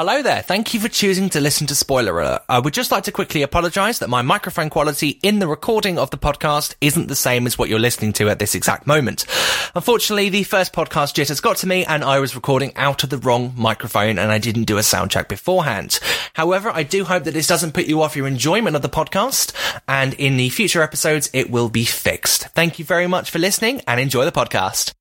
Hello there. Thank you for choosing to listen to Spoiler Alert. I would just like to quickly apologise that my microphone quality in the recording of the podcast isn't the same as what you're listening to at this exact moment. Unfortunately, the first podcast jitters got to me and I was recording out of the wrong microphone and I didn't do a sound check beforehand. However, I do hope that this doesn't put you off your enjoyment of the podcast and in the future episodes it will be fixed. Thank you very much for listening and enjoy the podcast.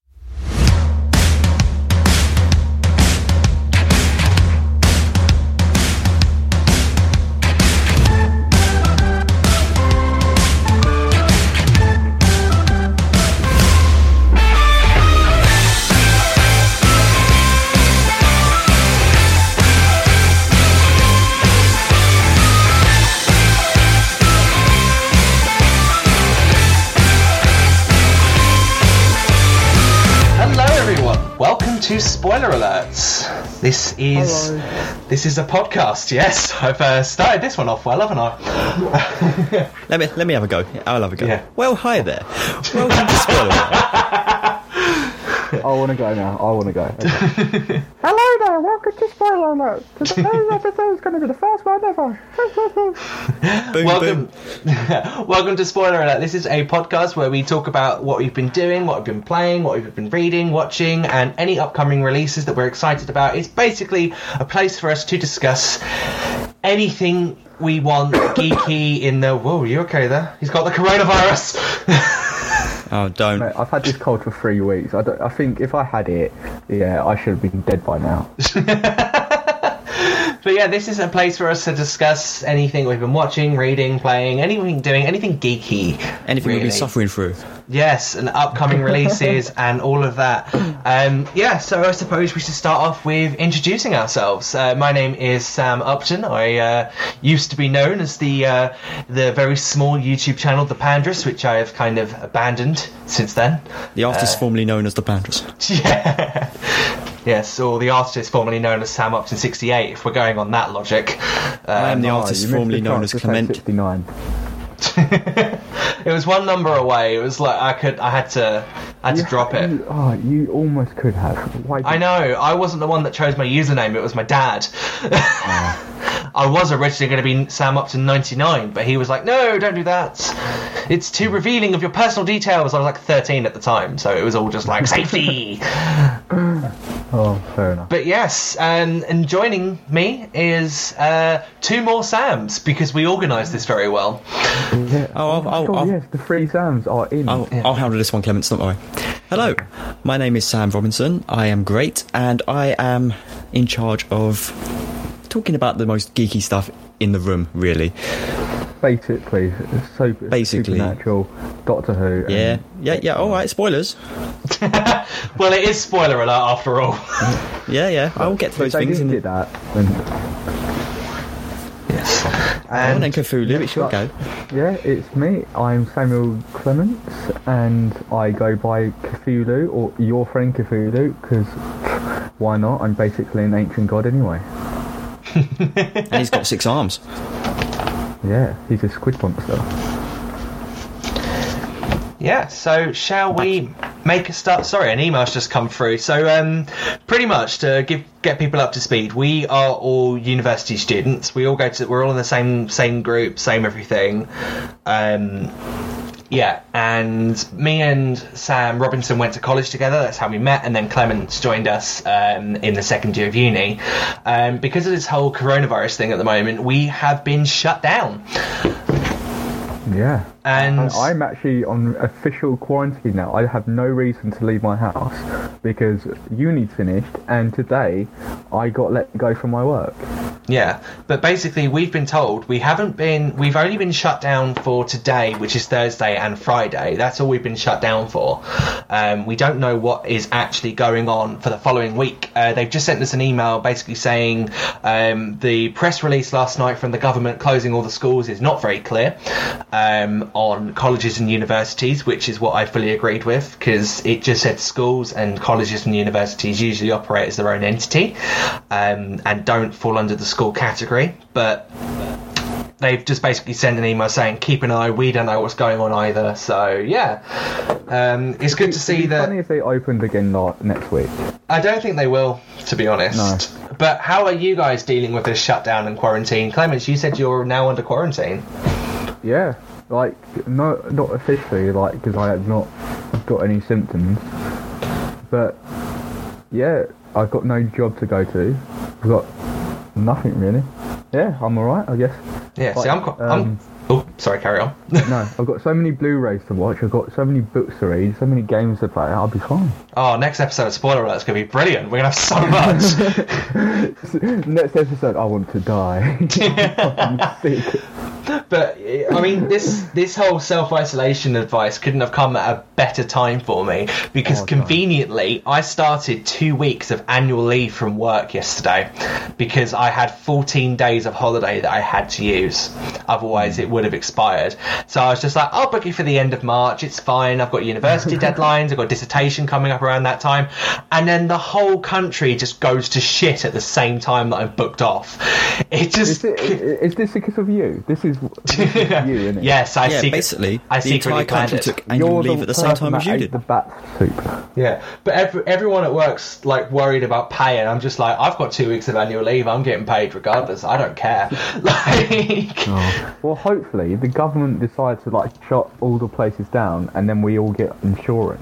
To Spoiler Alerts. This is this is a podcast. Yes, I've uh, started this one off well, haven't I? Let me let me have a go. I'll have a go. Yeah. Well, hi there. Welcome to Spoiler. I want to go now. I want to go. Okay. Hello there. Welcome to Spoiler Alert. Today's episode is going to be the first one ever. Boom, welcome, boom. welcome to Spoiler Alert. This is a podcast where we talk about what we've been doing, what we've been playing, what we've been reading, watching, and any upcoming releases that we're excited about. It's basically a place for us to discuss anything we want geeky in the. Whoa, you okay there? He's got the coronavirus. Oh, don't. Mate, I've had this cold for three weeks. I, don't, I think if I had it, yeah, I should have been dead by now. But yeah, this is a place for us to discuss anything we've been watching, reading, playing, anything doing, anything geeky. Anything we've been suffering through. Yes, and upcoming releases and all of that. Um, yeah, so I suppose we should start off with introducing ourselves. Uh, my name is Sam Upton. I uh, used to be known as the uh, the very small YouTube channel The Pandress, which I have kind of abandoned since then. The artist formerly known as the Panthers. Yeah. Yes, or the artist formerly known as Sam Upton 68, if we're going on that logic. I am the artist you formerly known as Clement. 69. it was one number away. It was like I could, I had to, I had to You- drop it. You, oh, you almost could have. Why? I know. I wasn't the one that chose my username. It was my dad. Ah. I was originally going to be Sam Upton 99, but he was like, "No, don't do that. It's too revealing of your personal details." I was like 13 at the time, so it was all just like safety. Oh, fair enough. but yes, and and joining me is uh, two more Sams because we organised this very well. Yeah. Oh, I'll- I'll- God, I'll- yes, the three Sams are in. I'll, I'll handle this one, Clements, don't worry. Hello, my name is Sam Robinson. I am great, and I am in charge of talking about the most geeky stuff in the room, really. Basically, it's so Basically. supernatural, Doctor Who. and- Yeah, yeah, yeah. All right, spoilers. Well, it is spoiler alert after all. Yeah, yeah. I will get to those If they things. didn't In get that, then yes. and then And Cthulhu, it's your go. Yeah, it's me. I'm Samuel Clements, and I go by Cthulhu or your friend Cthulhu because why not? I'm basically an ancient god anyway. And he's got six arms. Yeah, he's a squid monster. Yeah, so shall we make a start? Sorry, an email's just come through. So, um, pretty much to give get people up to speed, we are all university students. We all go to, we're all in the same same group, same everything. Um, yeah, and me and Sam Robinson went to college together. That's how we met, and then Clements joined us um, in the second year of uni. Um, because of this whole coronavirus thing at the moment, we have been shut down. Yeah. And And I'm actually on official quarantine now. I have no reason to leave my house because uni's finished, and today I got let go from my work. Yeah, but basically, we've been told we haven't been, we've only been shut down for today, which is Thursday and Friday. That's all we've been shut down for. Um, we don't know what is actually going on for the following week. Uh, they've just sent us an email basically saying um, the press release last night from the government closing all the schools is not very clear um, on colleges and universities, which is what I fully agreed with because it just said schools and colleges and universities usually operate as their own entity um, and don't fall under the school category. But they've just basically sent an email saying keep an eye. We don't know what's going on either. So yeah, um, it's good to see that. funny if they opened again next week. I don't think they will, to be honest. But how are you guys dealing with this shutdown and quarantine? Clements, you said you're now under quarantine. Yeah, like no, not officially, like because I had not got any symptoms, but yeah, I've got no job to go to. I've got nothing really. Yeah, I'm alright, I guess. Yeah, see, I'm, qu- I'm. Um, Oh, sorry, carry on. No, I've got so many Blu-rays to watch. I've got so many books to read, so many games to play. I'll be fine. oh, next episode of Spoiler Alert is going to be brilliant. We're going to have so much. Next episode, I want to die. But I mean, this this whole self isolation advice couldn't have come at a better time for me because Oh, God. conveniently I started two weeks of annual leave from work yesterday because I had 14 days of holiday that I had to use. Otherwise, it would have expired. So I was just like, I'll book it for the end of March. It's fine. I've got university deadlines. I've got dissertation coming up around that time, and then the whole country just goes to shit at the same time that I've booked off. It just Is, it, is this because of you? This is, this is you, isn't it? yes, I yeah, secret- basically, I the secretly entire planned country it. took annual You're leave the at the same person time as you ate did. The bat soup. Yeah, but every, everyone at work's like worried about pay, and I'm just like, I've got two weeks of annual leave. I'm getting paid regardless. I don't care. like, oh. Well, hopefully the government decides to like shut all the places down, and then we all get insurance.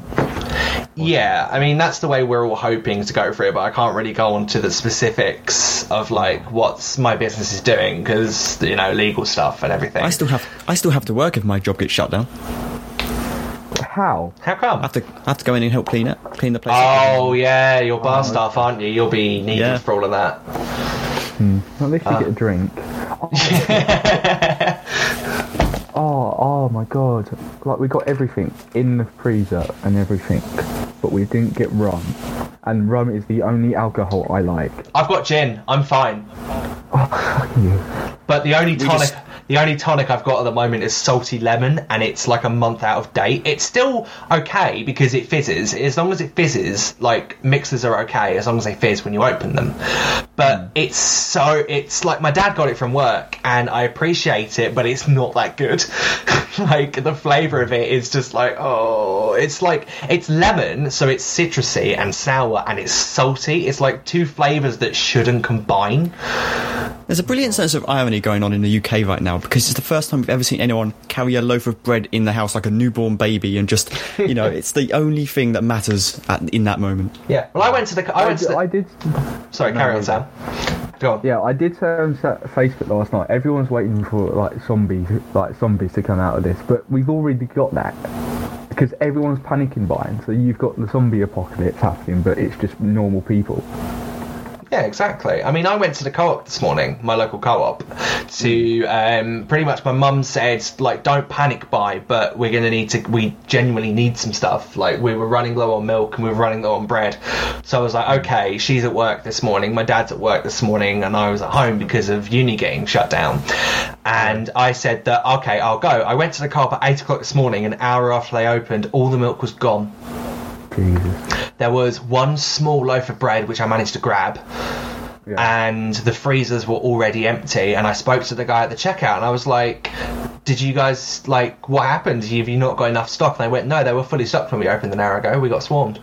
yeah, I mean that's the way we're all hoping to go through it, but I can't really go on to the specifics of like what's my business is doing because you know legal stuff and everything. I still have I still have to work if my job gets shut down. How? How come? I have to I have to go in and help clean it, clean the place. up. Oh yeah, you're bar staff, aren't you? You'll be needed Yeah. for all of that. At least you Ah. get a drink. Oh, Oh, oh my god! Like we got everything in the freezer and everything, but we didn't get rum. And rum is the only alcohol I like. I've got gin. I'm fine. Oh, fuck you. But the only tonic, just- the only tonic I've got at the moment is salty lemon, and it's like a month out of date. It's still okay because it fizzes. As long as it fizzes, like mixers are okay as long as they fizz when you open them. But hmm. it's so it's like my dad got it from work, and I appreciate it, but it's not that good. like the flavor of it is just like oh, it's like it's lemon, so it's citrusy and sour, and it's salty. It's like two flavors that shouldn't combine. There's a brilliant sense of irony going on in the UK right now because it's the first time we've ever seen anyone carry a loaf of bread in the house like a newborn baby and just, you know, it's the only thing that matters at, in that moment. Yeah. Well, I went to the. I I, went to the, I did. Sorry, No, carry on. Sam. Go on. Yeah, I did say on Facebook last night. Everyone's waiting for like zombies, like zombies to come out of this, but we've already got that because everyone's panicking buying. So you've got the zombie apocalypse happening, but it's just normal people. Yeah, exactly. I mean, I went to the co-op this morning, my local co-op, to um, pretty much. My mum said, like, don't panic buy, but we're gonna need to. We genuinely need some stuff. Like, we were running low on milk and we were running low on bread. So I was like, okay, she's at work this morning. My dad's at work this morning, and I was at home because of uni getting shut down. And I said that okay, I'll go. I went to the co-op at eight o'clock this morning. An hour after they opened, all the milk was gone. Jesus. There was one small loaf of bread which I managed to grab, Yeah. and the freezers were already empty. And I spoke to the guy at the checkout, and I was like, "Did you guys like what happened? Have you not got enough stock?" And they went, "No, they were fully stocked when we opened an hour ago. We got swarmed."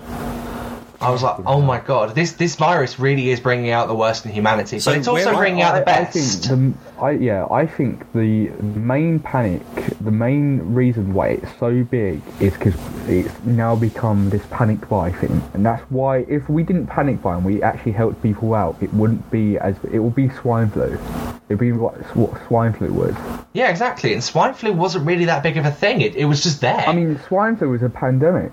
I was like, "Oh my god, this this virus really is bringing out the worst in humanity, So but it's also bringing out the I, I best." think the, I yeah, I think the main panic, the main reason why it's so big is because it's now become this panic buy thing, and that's why if we didn't panic buy and we actually helped people out, it wouldn't be as it would be swine flu. It'd be what, what swine flu was. yeah, exactly. And swine flu wasn't really that big of a thing. It, it was just there. I mean, swine flu was a pandemic.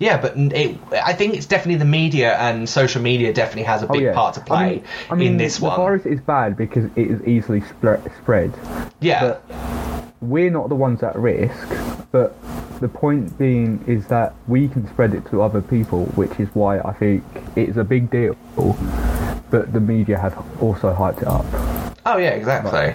Yeah, but it, I think it's definitely the media and social media definitely has a Oh, big yeah. part to play I mean, I mean, in this one. the one. virus is bad because it is easily spre- spread. yeah. but we're not the ones at risk. But the point being is that we can spread it to other people, which is why I think it's a big deal. But the media have also hyped it up. Oh yeah, exactly.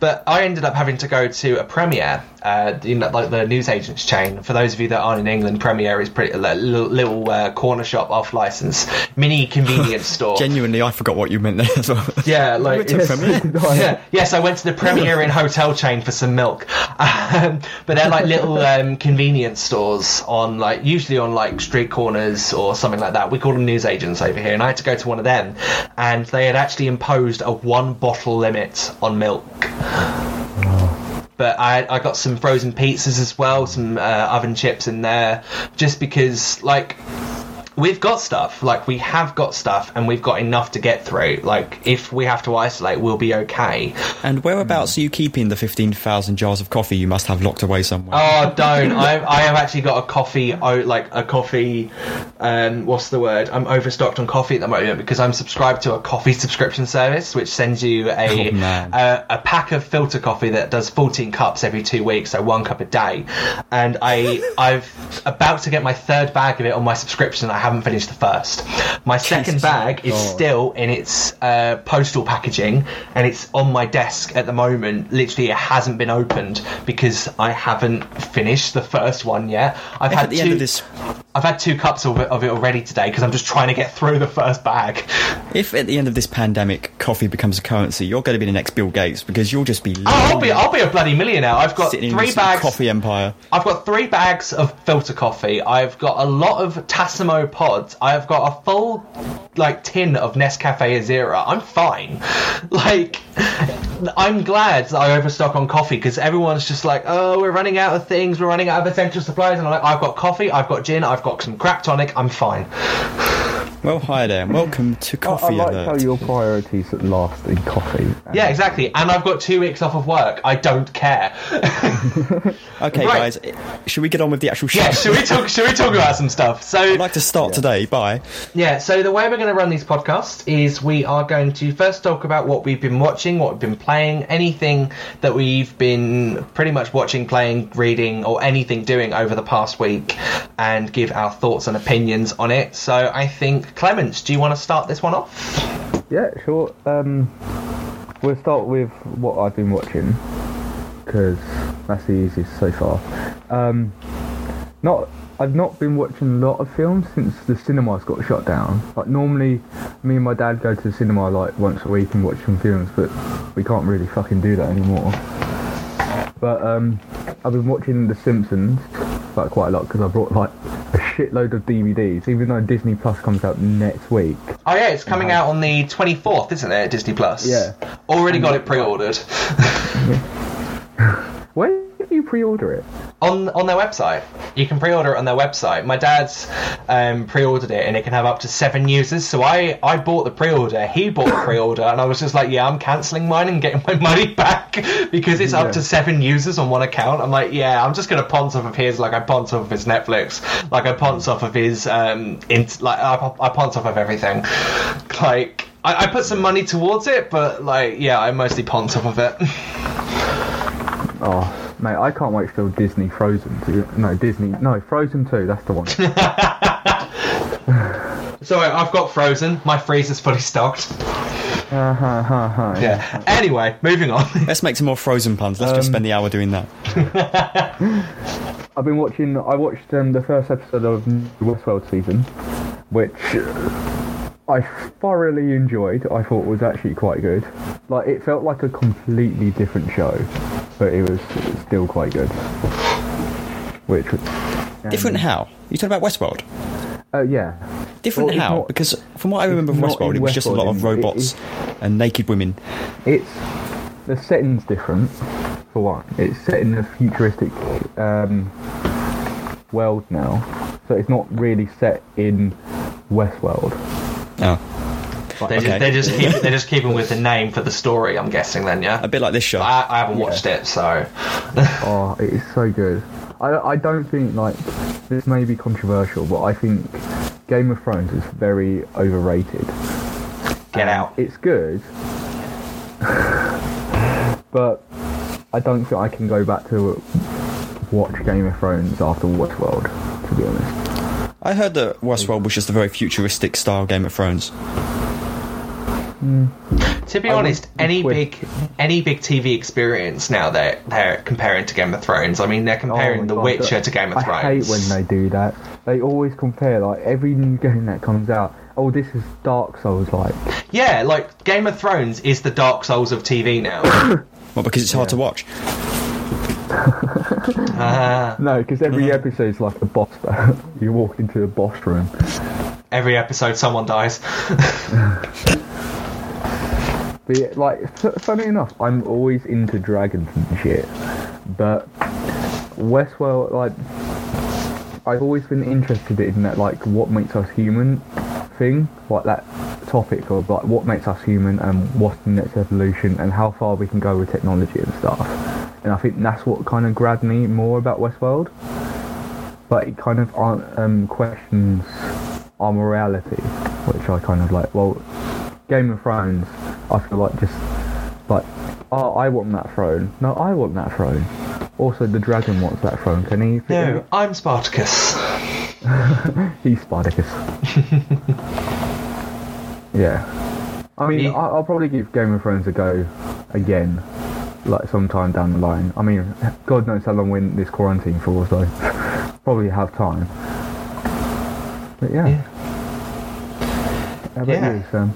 But I ended up having to go to a Premier, uh, you know, like the newsagents chain. For those of you that aren't in England, Premier is pretty a little, little uh, corner shop off license, mini convenience store. Genuinely, I forgot what you meant there as well. Yeah, like a yeah, yes, I went to the Premier Inn hotel chain for some milk, um, but they're like little um, convenience stores on like usually on like street corners or something like that. We call them newsagents over here, and I had to go to one of them, and they had actually imposed a one bottle limit on milk. But I, I got some frozen pizzas as well, some uh, oven chips in there, just because like we've got stuff. Like we have got stuff and we've got enough to get through. Like if we have to isolate we'll be okay. And whereabouts are you keeping the 15,000 jars of coffee? You must have locked away somewhere? oh don't. I, I have actually got a coffee oh like a coffee um what's the word? I'm overstocked on coffee at the moment because i'm subscribed to a coffee subscription service which sends you a Oh, a, a pack of filter coffee that does 14 cups every two weeks so one cup a day. And i i've about to get my third bag of it on my subscription. I haven't finished the first my second bag is God. still in its uh, postal packaging and it's on my desk at the moment literally it hasn't been opened because i haven't finished the first one yet i've If had two end of this, i've had two cups of it, of it already today because i'm just trying to get through the first bag if at the end of this pandemic coffee becomes a currency, you're going to be the next Bill Gates because you'll just be oh, i'll be i'll be a bloody millionaire i've got three bags coffee empire. I've got three bags of filter coffee. I've got a lot of Tassimo pods. I've got a full like tin of Nescafe Azera. I'm fine. Like I'm glad that I overstock on coffee because everyone's just like, oh, we're running out of things. We're running out of essential supplies. And I'm like, I've got coffee. I've got gin. I've got some crack tonic. I'm fine. Well, hi there, and welcome to I, I Coffee like Alert. how your priorities at last in coffee. Yeah, exactly. And I've got two weeks off of work. I don't care. Okay, Right. guys, should we get on with the actual show? yeah. Should we talk? Should we talk about some stuff? So I'd like to start today by Yeah, so the way we're going to run these podcasts is we are going to first talk about what we've been watching, what we've been playing, anything that we've been pretty much watching, playing, reading, or anything doing over the past week, and give our thoughts and opinions on it. So I think, Clements, do you want to start this one off? Yeah, sure. Um, we'll start with what I've been watching because that's the easiest so far. Um, not, I've not been watching a lot of films since the cinemas got shut down. Like normally, me and my dad go to the cinema like once a week and watch some films, but we can't really fucking do that anymore. But um, I've been watching The Simpsons like quite a lot because I brought like shitload of DVDs. Even though Disney Plus comes out next week, Oh yeah, it's coming uh-huh. out on the 24th, isn't it, Disney Plus? Yeah. Already got it pre-ordered. where did you pre-order it? on on their website. You can pre-order it on their website. My dad's um, pre-ordered it, and it can have up to seven users. So I I bought the pre-order, he bought the pre-order, and I was just like, yeah, I'm cancelling mine and getting my money back because it's Yeah. up to seven users on one account. I'm like, yeah, I'm just gonna ponce off of his, like I ponce off of his Netflix, like I ponce off of his um, like I, I ponce off of everything, like. I, I put some money towards it, but like, yeah, I mostly ponce off of it. Oh, mate, I can't wait till Disney Frozen. To, no, Disney. No, Frozen 2, that's the one. Sorry, I've got Frozen. My freezer's fully stocked. Ha, ha, ha, ha. Yeah. Anyway, moving on. let's make some more frozen puns. Let's just Um, spend the hour doing that. I've been watching. I watched um, the first episode of the Westworld season, which I thoroughly enjoyed. I thought was actually quite good. Like it felt like a completely different show, but it was still quite good. Which was um, Different how? You talking about Westworld? Uh, yeah. Different Well, how? not- because from what I remember not Westworld, it was just a lot of Westworld, robots and naked women. It's the setting's different for one. It's set in a futuristic um, world now, so it's not really set in Westworld. Oh, They're, Okay. just, they're just keep, they're just keeping with the name for the story. I'm guessing then, yeah. a bit like this show. I, I haven't Yeah. watched it, so Oh, it is so good. I, I don't think like this may be controversial, but I think Game of Thrones is very overrated. get out. It's good, but I don't think I can go back to watch Game of Thrones after Westworld. To be honest. I heard that Westworld was just a very futuristic style Game of Thrones. To be I honest, any twist. big any big TV experience now they're they're comparing to Game of Thrones. I mean, they're oh comparing Oh The God, Witcher that- to Game of I Thrones. I hate when they do that. They always compare like every new game that comes out. Oh, this is Dark Souls like. Yeah, like Game of Thrones is the Dark Souls of TV now. Well, because it's hard to watch. Ah, No, because every episode's like a boss. Battle. you walk into a boss room. every episode, someone dies. But yeah, like, funny enough, I'm always into dragons and shit. But Westworld, like, I've always been interested in that, like, what makes us human thing, like that topic of like what makes us human and what's the next evolution and how far we can go with technology and stuff. And I think that's what kind of grabbed me more about Westworld. But it kind of um, questions our morality, which I kind of like. Well, Game of Thrones, I feel like just like, oh, I want that throne. No, I want that throne. Also, the dragon wants that throne. Can he? No, I'm Spartacus. He's Spartacus. yeah. I mean, I I'll probably give Game of Thrones a go again, like sometime down the line. I mean, God knows how long we're in this quarantine for, so probably have time. But yeah. Yeah. How about Yeah. you, Sam?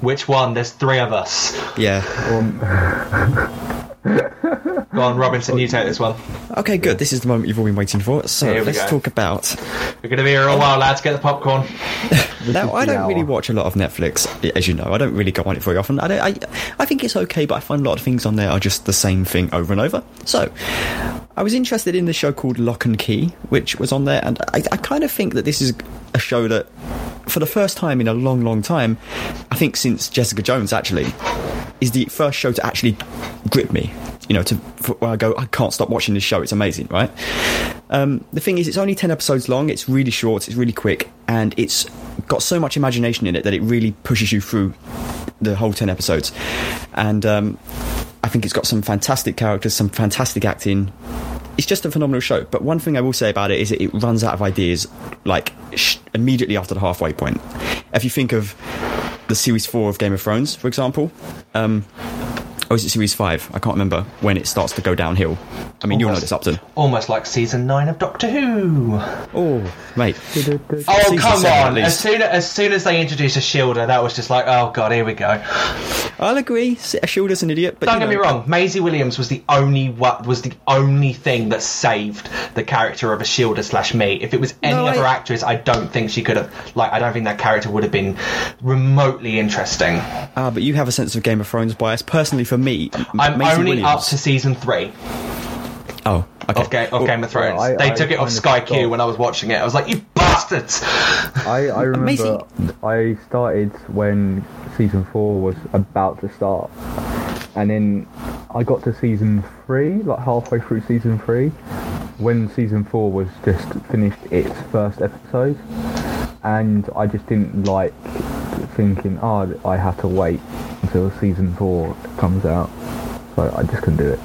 Which one? There's three of us. Yeah. Um, Go on, Robinson, you take this one. Okay, good. This is the moment you've all been waiting for. So let's go. talk about. We're going to be here a while, lads. Get the popcorn. Now, I don't really watch a lot of Netflix, as you know. I don't really go on it very often. I, don't, I, I think it's okay, but I find a lot of things on there are just the same thing over and over. So, I was interested in the show called Locke and Key, which was on there, and I, I kind of think that this is a show that, for the first time in a long, long time, I think since Jessica Jones actually, is the first show to actually grip me. You know, to where I go, I can't stop watching this show. It's amazing, right? Um, the thing is, it's only 10 episodes long, it's really short, it's really quick, and it's got so much imagination in it that it really pushes you through the whole 10 episodes. And um, I think it's got some fantastic characters, some fantastic acting. It's just a phenomenal show. But one thing I will say about it is that it runs out of ideas like sh- immediately after the halfway point. If you think of the series four of Game of Thrones, for example, um, or is it series five? I can't remember when it starts to go downhill. I mean, you'll know this, Upton. Almost like season nine of Doctor Who. Oh, mate. Oh, come seven, on. As soon as soon as they introduced Ashildr, that was just like, oh, God, here we go. I'll agree. Ashildr's an idiot, but Don't you get me wrong. Maisie Williams was the only what was the only thing that saved the character of Ashildr slash me. If it was any No, other I- actress, I don't think she could have. Like, I don't think that character would have been remotely interesting. Ah, but you have a sense of Game of Thrones bias. Personally, for me, M- I'm Maisie only Williams. up to season three Oh, okay. of, Ga- of Well, Game of Thrones. I- they I took it off kind of Sky Q when I was watching it. I was like, you bastards! I, I remember Amazing. I started when season four was about to start, and then I got to season three, like halfway through season three, when season four was just finished its first episode, and I just didn't like thinking, oh, I have to wait until season four comes out, so I just couldn't do it.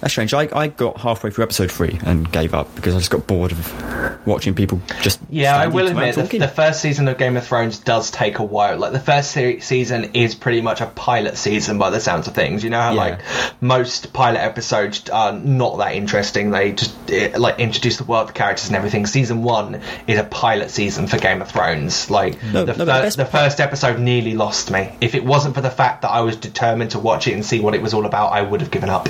That's strange. I, I got halfway through episode three and gave up because I just got bored of watching people just. Yeah, I will admit the, the first season of Game of Thrones does take a while. Like the first se- season is pretty much a pilot season by the sounds of things. You know how Yeah. like most pilot episodes are not that interesting. They just eh, like introduce the world, the characters, and everything. Season one is a pilot season for Game of Thrones. Like No, the, no, fir- the first episode nearly lost me. If it wasn't for the fact that I was determined to watch it and see what it was all about, I would have given up.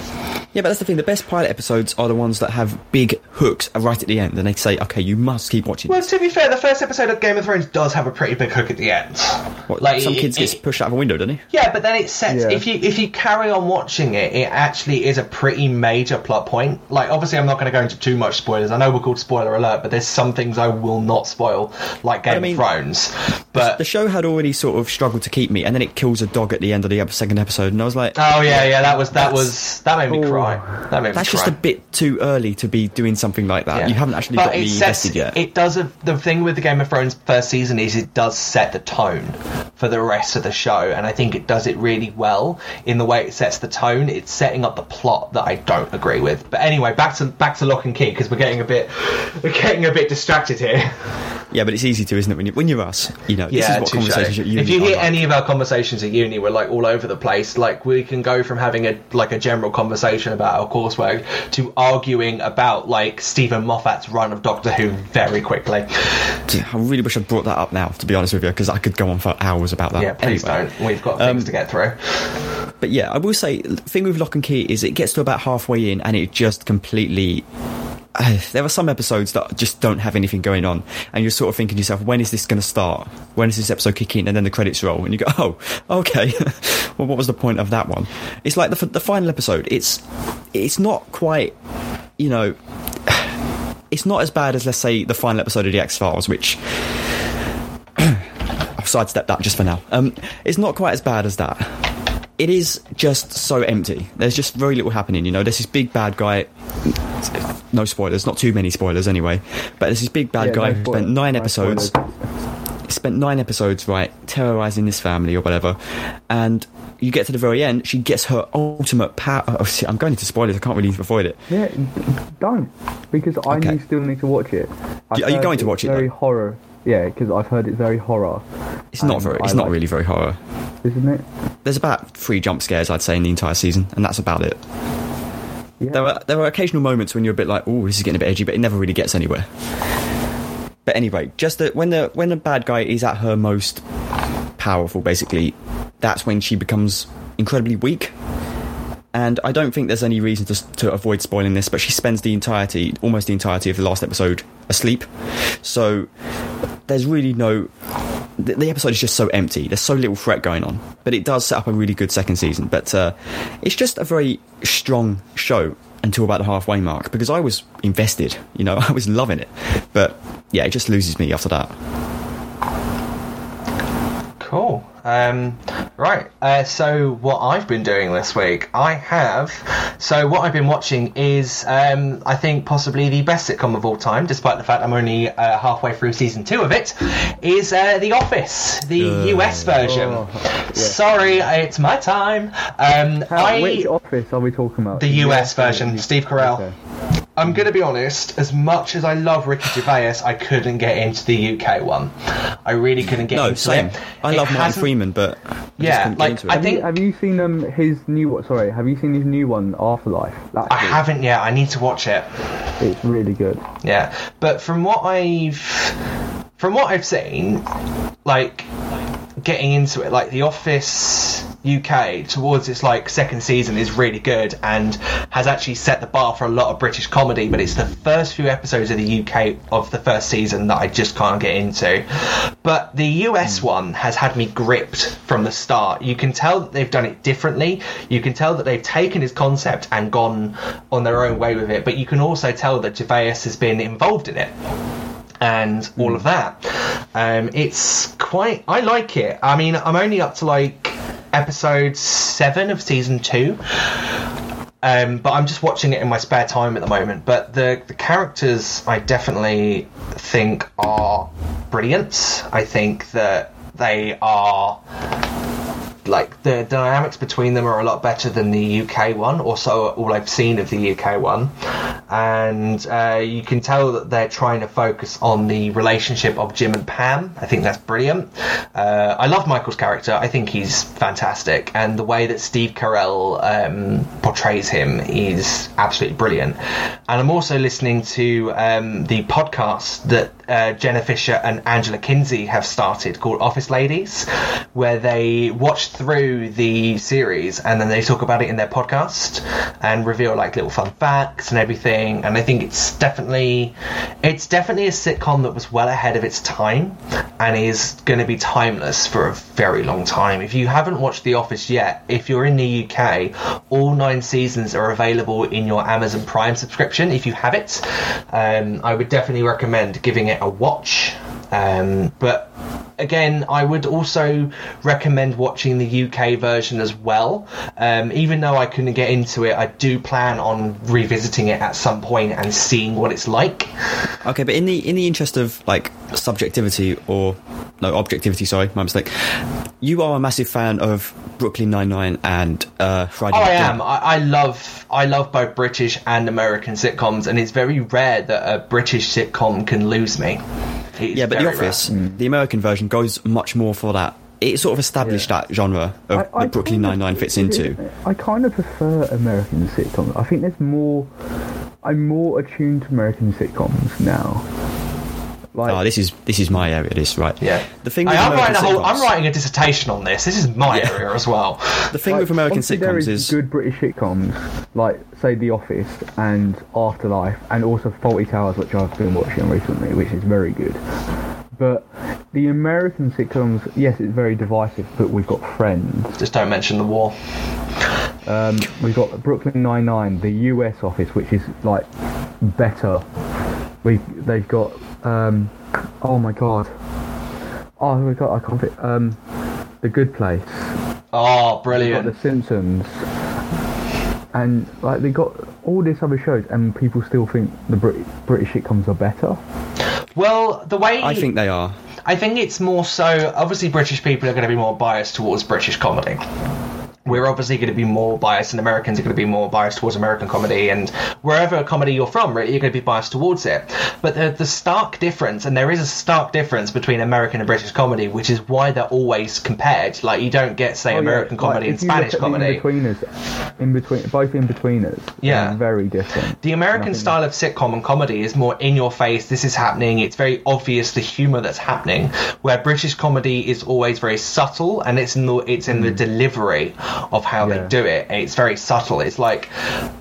Yeah, but that's the thing. The best pilot episodes are the ones that have big hooks right at the end, and they say, "Okay, you must keep watching." Well, to be fair, the first episode of Game of Thrones does have a pretty big hook at the end. What, like, some it- kids it- gets pushed out of a window, doesn't he? Yeah, but then it sets. Yeah. If you if you carry on watching it, it actually is a pretty major plot point. Like, obviously, I'm not going to go into too much spoilers. I know we're called spoiler alert, but there's some things I will not spoil, like Game I mean, of Thrones. But The show had already sort of struggled to keep me, and then it kills a dog at the end of the second episode, and I was like, oh yeah, yeah, that was that was that made me cry. Cry. That That's just a bit too early to be doing something like that. Yeah. You haven't actually But got me sets- invested yet. It does. A, the thing with the Game of Thrones first season is it does set the tone for the rest of the show, and I think it does it really well in the way it sets the tone. It's setting up the plot that I don't agree with. But anyway, back to back to Locke and Key because we're getting a bit we're getting a bit distracted here. yeah, but it's easy to, isn't it? When, you, when you're us, you know, this is what conversations at uni If you hear like. any of our conversations at uni, we're like all over the place. Like we can go from having a like a general conversation about our coursework to arguing about like Steven Moffat's run of Doctor Who very quickly. I really wish I'd brought that up now, to be honest with you, because I could go on for hours about that. Yeah, please Anyway. don't. We've got things Um, to get through. But yeah, I will say, the thing with Locke and Key is it gets to about halfway in and it just completely. There are some episodes that just don't have anything going on, and you're sort of thinking to yourself, when is this going to start? When is this episode kicking? And then the credits roll, and you go, oh, okay. well, what was the point of that one? It's like the, the final episode. It's it's not quite, you know, it's not as bad as let's say the final episode of the X Files, which I've sidestepped that just for now. Um, it's not quite as bad as that. It is just so empty. There's just very little happening. You know, there's this big bad guy. No spoilers, not too many spoilers anyway. But there's this big bad Yeah, guy no who spent nine no episodes spoilers. spent nine episodes right terrorizing this family or whatever and you get to the very end she gets her ultimate power oh, oh shit, i'm going into spoilers i can't really avoid it Yeah, don't because I Okay. still need to watch it. I've Are you going to watch it, Very though? horror. Yeah, because I've heard it's very horror, it's not very I it's not like- really very horror isn't it? there's about three jump scares i'd say in the entire season and that's about it Yeah. there are there are occasional moments when you're a bit like oh this is getting a bit edgy but it never really gets anywhere but anyway just that when the when the bad guy is at her most powerful basically that's when she becomes incredibly weak and I don't think there's any reason to, to avoid spoiling this, but she spends the entirety, almost the entirety of the last episode asleep. So there's really no. The, episode is just so empty. There's so little threat going on, but it does set up a really good second season. But uh, it's just a very strong show until about the halfway mark because I was invested. You know, I was loving it, but yeah, it just loses me after that. Cool. Um, right. Uh, so what I've been doing this week, I have. So what I've been watching is, um, I think, possibly the best sitcom of all time, despite the fact I'm only uh, halfway through season two of it. Is uh, The Office, the US version. Oh, yeah. Sorry, it's my time. Um, How, I, which office are we talking about? The US version, Steve Carell. Okay. I'm going to be honest. As much as I love Ricky Gervais, I couldn't get into the UK one. I really couldn't get No, into same. it. I It love Martin Freeman, but I just Yeah, couldn't like, get into it. I Have, think- you, have you seen um his new Sorry, have you seen his new one, Afterlife? That's I good. haven't yet. I need to watch it. It's really good. Yeah, but from what I've from what I've seen, like getting into it, like The Office UK towards its like second season is really good and has actually set the bar for a lot of British comedy. But it's the first few episodes of the UK of the first season that I just can't get into. But the US hmm. one has had me gripped from the start. You can tell that they've done it differently. You can tell that they've taken his concept and gone on their own way with it. But you can also tell that Gervais has been involved in it and all of that. Um, it's quite. I like it. I mean, I'm only up to like episode seven of season two. Um, but I'm just watching it in my spare time at the moment. But the the characters, I definitely think are brilliant. I think that they are like the dynamics between them are a lot better than the UK one. or so all I've seen of the UK one, and uh, you can tell that they're trying to focus on the relationship of Jim and Pam. I think that's brilliant. Uh, I love Michael's character. I think he's fantastic, and the way that Steve Carell um, portrays him is absolutely brilliant. And I'm also listening to um, the podcast that uh, Jenna Fischer and Angela Kinsey have started called Office Ladies, where they watch through the series and then they talk about it in their podcast and reveal like little fun facts and everything. And I think it's definitely, it's definitely a sitcom that was well ahead of its time and is going to be timeless for a very long time. If you haven't watched The Office yet, if you're in the UK, all nine seasons are available in your Amazon Prime subscription. If you have it, um, I would definitely recommend giving it a watch. Um, but again, I would also recommend watching the UK version as well. Um, even though I couldn't get into it, I do plan on revisiting it at some point and seeing what it's like. Okay, but in the in the interest of like subjectivity or no objectivity, sorry, my mistake. You are a massive fan of Brooklyn Nine Nine and uh, Friday. Oh, Night I am. I, I love I love both British and American sitcoms, and it's very rare that a British sitcom can lose me. It's Yeah, but The very rare. Office, the American version, goes much more for that. It sort of established Yeah. that genre of I- I that Brooklyn kind Nine of- Nine fits into. I kind of prefer American sitcoms. I think there's more. I'm more attuned to American sitcoms now. Like, Oh, this is this is my area. This right. Yeah, The thing I with am American writing a whole. I'm writing a dissertation on this. This is my Yeah. area as well. The thing like, with American sitcoms is is good British sitcoms, like say The Office and Afterlife, and also Fawlty Towers, which I've been watching recently, which is very good. But the American sitcoms, yes, it's very divisive, but we've got Friends, Just don't mention the war. um, we've got Brooklyn Nine Nine, the US Office, which is like better. We they've got um, oh my god, oh my god, I can't fit um, the Good Place. Oh, They've got brilliant! The Simpsons, and like they got all these other shows, and people still think the Brit- British sitcoms are better. Well, the way I think they are. I think it's more so. Obviously, British people are going to be more biased towards British comedy. We're obviously going to be more biased, and Americans are going to be more biased towards American comedy, and wherever comedy you're from, you're going to be biased towards it. But the, the stark difference, and there is a stark difference between American and British comedy, which is why they're always compared. Like you don't get, say, Oh, American like, comedy if and Spanish comedy. In-betweeners, in between, both in betweeners, Yeah. very different. The American style of sitcom and comedy is more in your face, this is happening, it's very obvious the humour that's happening, where British comedy is always very subtle and it's in the, it's in the mm. delivery of how Yeah. they do it. It's very subtle. It's like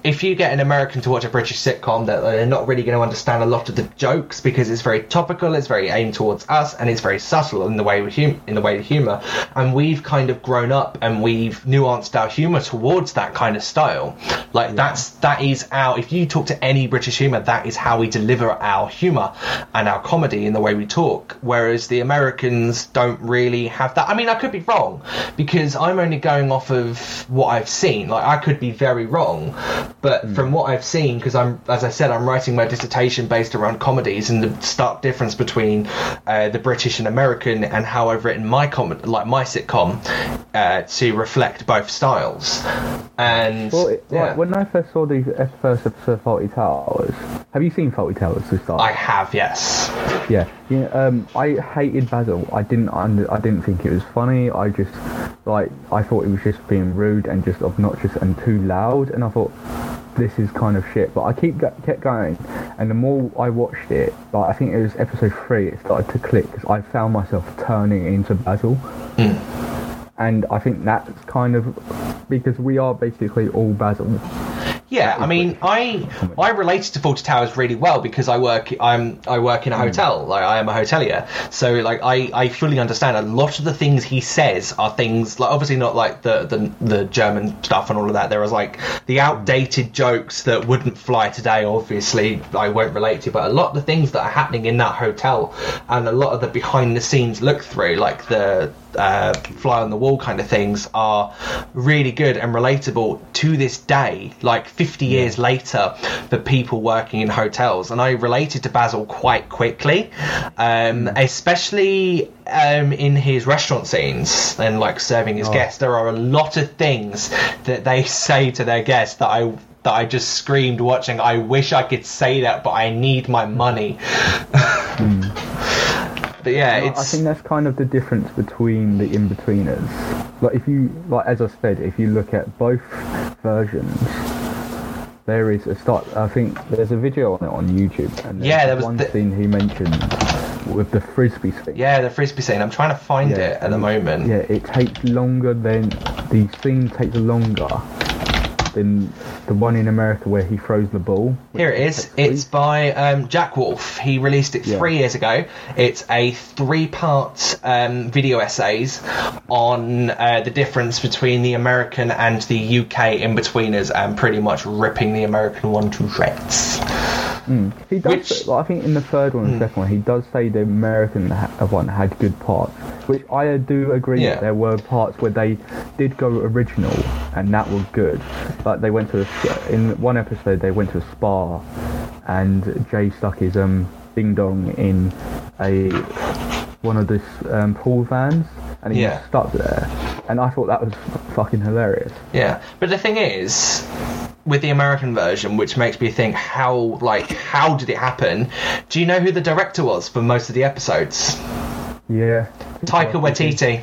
if you get an American to watch a British sitcom, that they're not really going to understand a lot of the jokes because it's very topical, it's very aimed towards us, and it's very subtle in the way we hum- in the way of humour. And we've kind of grown up and we've nuanced our humour towards that kind of style. Like that's that is our. If you talk to any British humour, that is how we deliver our humour and our comedy in the way we talk. Whereas the Americans don't really have that. I mean, I could be wrong because I'm only going off of what I've seen. Like I could be very wrong, but from what I've seen, because I'm, as I said, I'm writing my dissertation based around comedies and the stark difference between uh, the British and American, and how I've written my com- like my sitcom uh, to reflect both styles. And Well, it, yeah. like, when I first saw the first episode of Fawlty Towers, have you seen Fawlty Towers to start? I have, yes. Yeah, yeah. Um, I hated Basil. I didn't. Under, I didn't think it was funny. I just like. I thought it was just being rude and just obnoxious and too loud. And I thought this is kind of shit. But I keep kept going, and the more I watched it, like I think it was episode three, it started to click because I found myself turning into Basil. Hmm. And I think that's kind of because we are basically all Basil. Yeah, I mean, I I related to Fawlty Towers really well because I work I'm I work in a hotel, like I am a hotelier. So like I, I fully understand a lot of the things he says are things like obviously not like the, the the German stuff and all of that. There was like the outdated jokes that wouldn't fly today. Obviously, I won't relate to, but a lot of the things that are happening in that hotel and a lot of the behind the scenes look through, like the uh, fly on the wall kind of things are really good and relatable to this day, like 50 years later, for people working in hotels. And I related to Basil quite quickly, um, especially um, in his restaurant scenes and like serving his guests. There are a lot of things that they say to their guests that I. That I just screamed watching. I wish I could say that, but I need my money. but yeah, it's. I think that's kind of the difference between the in-betweeners. Like if you, like as I said, if you look at both versions, there is a start. I think there's a video on it on YouTube, and Yeah, there was one the- scene he mentioned with the frisbee thing. Yeah, the frisbee scene. I'm trying to find Yeah, it at the moment. Yeah, it takes longer than the scene takes longer than the one in America where he throws the ball. Here it is. It's by um, Jack Wolf. He released it Yeah. three years ago. It's a three-part um, video essays on uh, the difference between the American and the UK in-betweeners, and pretty much ripping the American one to shreds. He does. Which- like, I think in the third one and Hmm. second one, he does say the American ha- one had good parts, which I do agree. Yeah. that There were parts where they did go original, and that was good. Like they went to a, in one episode, they went to a spa, and Jay stuck his um ding dong in a one of this um, pool vans, and he Yeah. was stuck there. And I thought that was fucking hilarious. Yeah, but the thing is, with the American version, which makes me think, how like how did it happen? Do you know who the director was for most of the episodes? Yeah. Taika Waititi.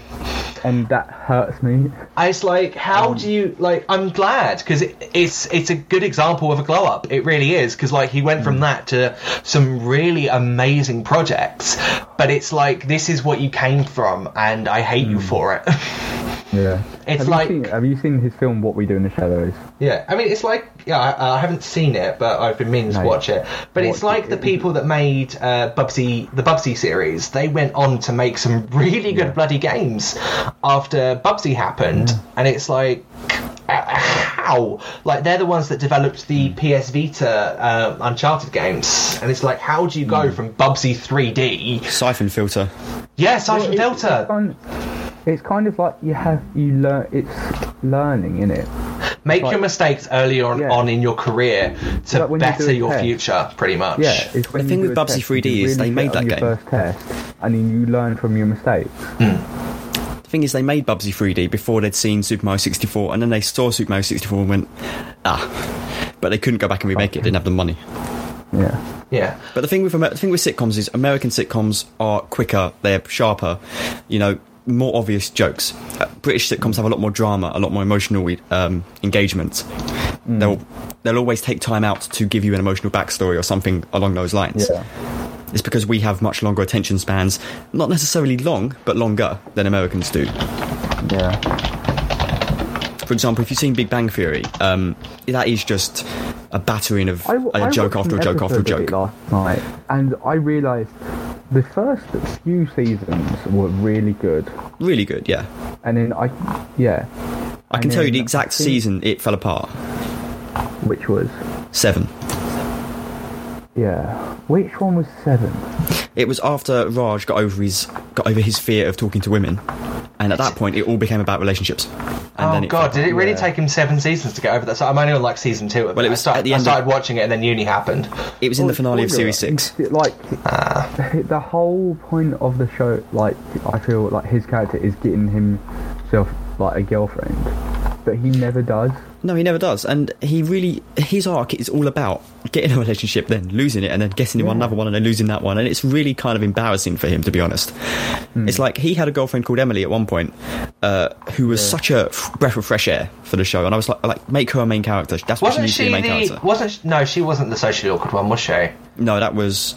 And that hurts me. It's like, how um, do you like? I'm glad because it, it's it's a good example of a glow up. It really is because like he went from mm. that to some really amazing projects, but it's like this is what you came from, and I hate you mm. for it. Yeah. It's have like- You seen, have you seen his film What We Do in the Shadows? Yeah, I mean, it's like yeah, I, I haven't seen it, but I've been meaning to No, watch it. But it's like it. the people that made uh, Bubsy, the Bubsy series. They went on to make some really good Yeah. bloody games after Bubsy happened, and it's like. uh, How? Like they're the ones that developed the PS Vita uh, Uncharted games, and it's like, how do you go Hmm. from Bubsy 3D? Siphon filter. Yeah, Siphon Well, it's- Filter. It's kind, it's kind of like you have you learn. It's learning, in it? Make like- your mistakes earlier on, Yeah. on in your career to Like when you better your test. future, pretty much. Yeah. It's when The thing with do Bubsy 3D is really they made on that your game. first test, and then you learn from your mistakes. The thing is, they made Bubsy 3D before they'd seen Super Mario 64, and then they saw Super Mario 64 and went, ah. But they couldn't go back and remake it, didn't have the money. Yeah. Yeah. But the thing with the thing with sitcoms is American sitcoms are quicker, they're sharper, you know, more obvious jokes. Uh, British sitcoms have a lot more drama, a lot more emotional um, engagement. They'll they'll always take time out to give you an emotional backstory or something along those lines. Yeah. It's because we have much longer attention spans, not necessarily long, but longer than Americans do. Yeah. For example, if you've seen Big Bang Theory, um, that is just a battering of I, a I joke after a joke after a joke. last night, and I realised the first few seasons were really good, Really good, yeah. and then I, yeah, I can tell you the exact season it fell apart. which was Seven. Yeah, which one was seven? It was after Raj got over his got over his fear of talking to women, and at that point, it all became about relationships. And oh then it god, fell did it really yeah. take him seven seasons to get over that? So I'm only on like season two of Well, it. it was I, start- at the I end of- started watching it and then uni happened. It was in the finale of series six. Like Ah. the whole point of the show, like I feel like his character is getting himself like a girlfriend, but he never does. No, he never does, and he really his arc is all about getting in a relationship, then losing it, and then getting Yeah. another one, and then losing that one, and it's really kind of embarrassing for him, to be honest. Hmm. It's like he had a girlfriend called Emily at one point, uh, who was such a f- breath of fresh air for the show, and I was like, like make her a main character. That's Wasn't she needs to be a main the? character. Wasn't she- no? She wasn't the socially awkward one, was she? No, that was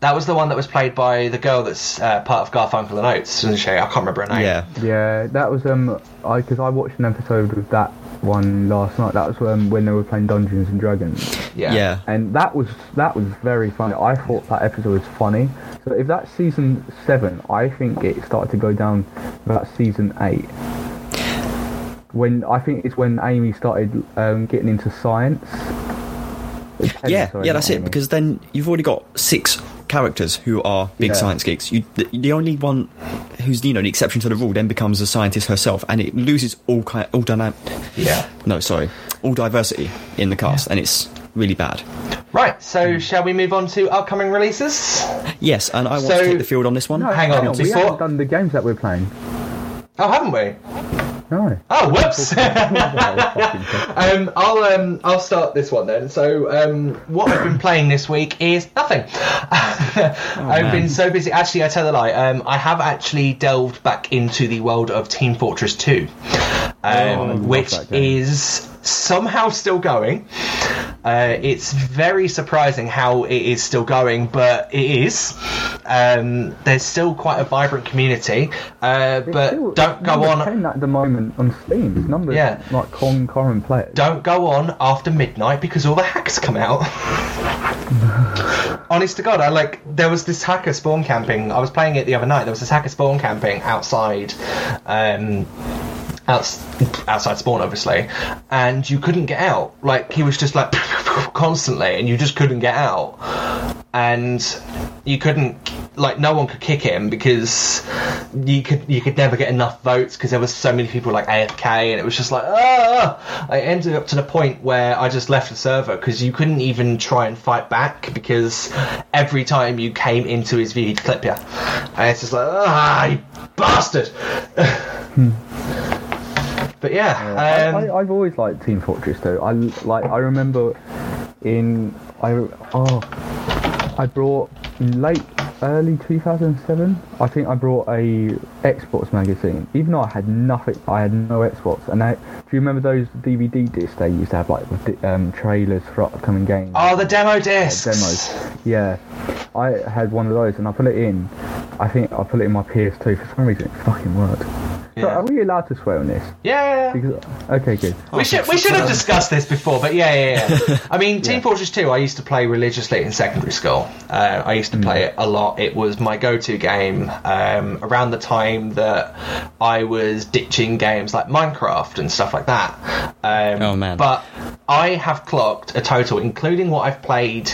That was the one that was played by the girl that's uh, part of Garfunkel and Oates, wasn't she? I can't remember her name. yeah. Yeah, that was um, I because I watched an episode of that one last night. That was um, when they were playing Dungeons and Dragons, Yeah. Yeah. and that was that was very funny. I thought that episode was funny. So if that's season seven, I think it started to go down about season eight. When I think it's when Amy started um, getting into science. Taylor, Yeah, sorry, yeah, not that's it. Because then you've already got six characters who are big Yeah. science geeks. You, the, the only one who's you know the exception to the rule then becomes a scientist herself, and it loses all kind all dynamic. Yeah. No, sorry, all diversity in the cast, and it's really bad. Right. So shall we move on to upcoming releases? Yes, and I want So- to take the field on this one. no, hang on, we before- haven't done the games that we're playing. Oh, haven't we? No. Oh, whoops. Um, I'll um, I'll start this one then. So um, what I've been playing this week is nothing. I've man. been so busy. Actually, I tell a lie. Um, I have actually delved back into the world of Team Fortress 2, I um, love which is somehow still going. Uh, it's very surprising how it is still going, but it is. Um, there's still quite a vibrant community, uh, but still- don't go on. 10 at the moment on Steam. It's number Yeah. like con current players. don't go on after midnight because all the hacks come out. Honest to God, I like there was this hacker spawn camping. I was playing it the other night. There was this hacker spawn camping outside um, outs- outside spawn, obviously, and you couldn't get out. Like he was just like constantly, and you just couldn't get out, and you couldn't like no one could kick him because you could you could never get enough votes because there was so many people like AFK, and it was just like ah. I ended up to the point where I just left the server because you couldn't even try and fight back because every time you came into his view, he'd clip you, and it's just like ah, you bastard. But yeah, um, I, I've always liked Team Fortress though. I like. I remember in I oh I brought late early 2007. I think I brought a Xbox magazine, even though I had nothing. I had no Xbox. And I, do you remember those DVD discs they used to have like with um, trailers for upcoming games? oh, the demo discs. demos. Yeah, I had one of those and I put it in. I think I put it in my PS2 for some reason. It fucking worked. So are we allowed to swear on this? Yeah. Because, okay, good. We should we should have discussed this before, but yeah, yeah, yeah. I mean, Team Fortress 2, I used to play religiously in secondary school. Uh, I used to play it a lot. It was my go-to game um, around the time that I was ditching games like Minecraft and stuff like that. Um, Oh, man. But I have clocked a total, including what I've played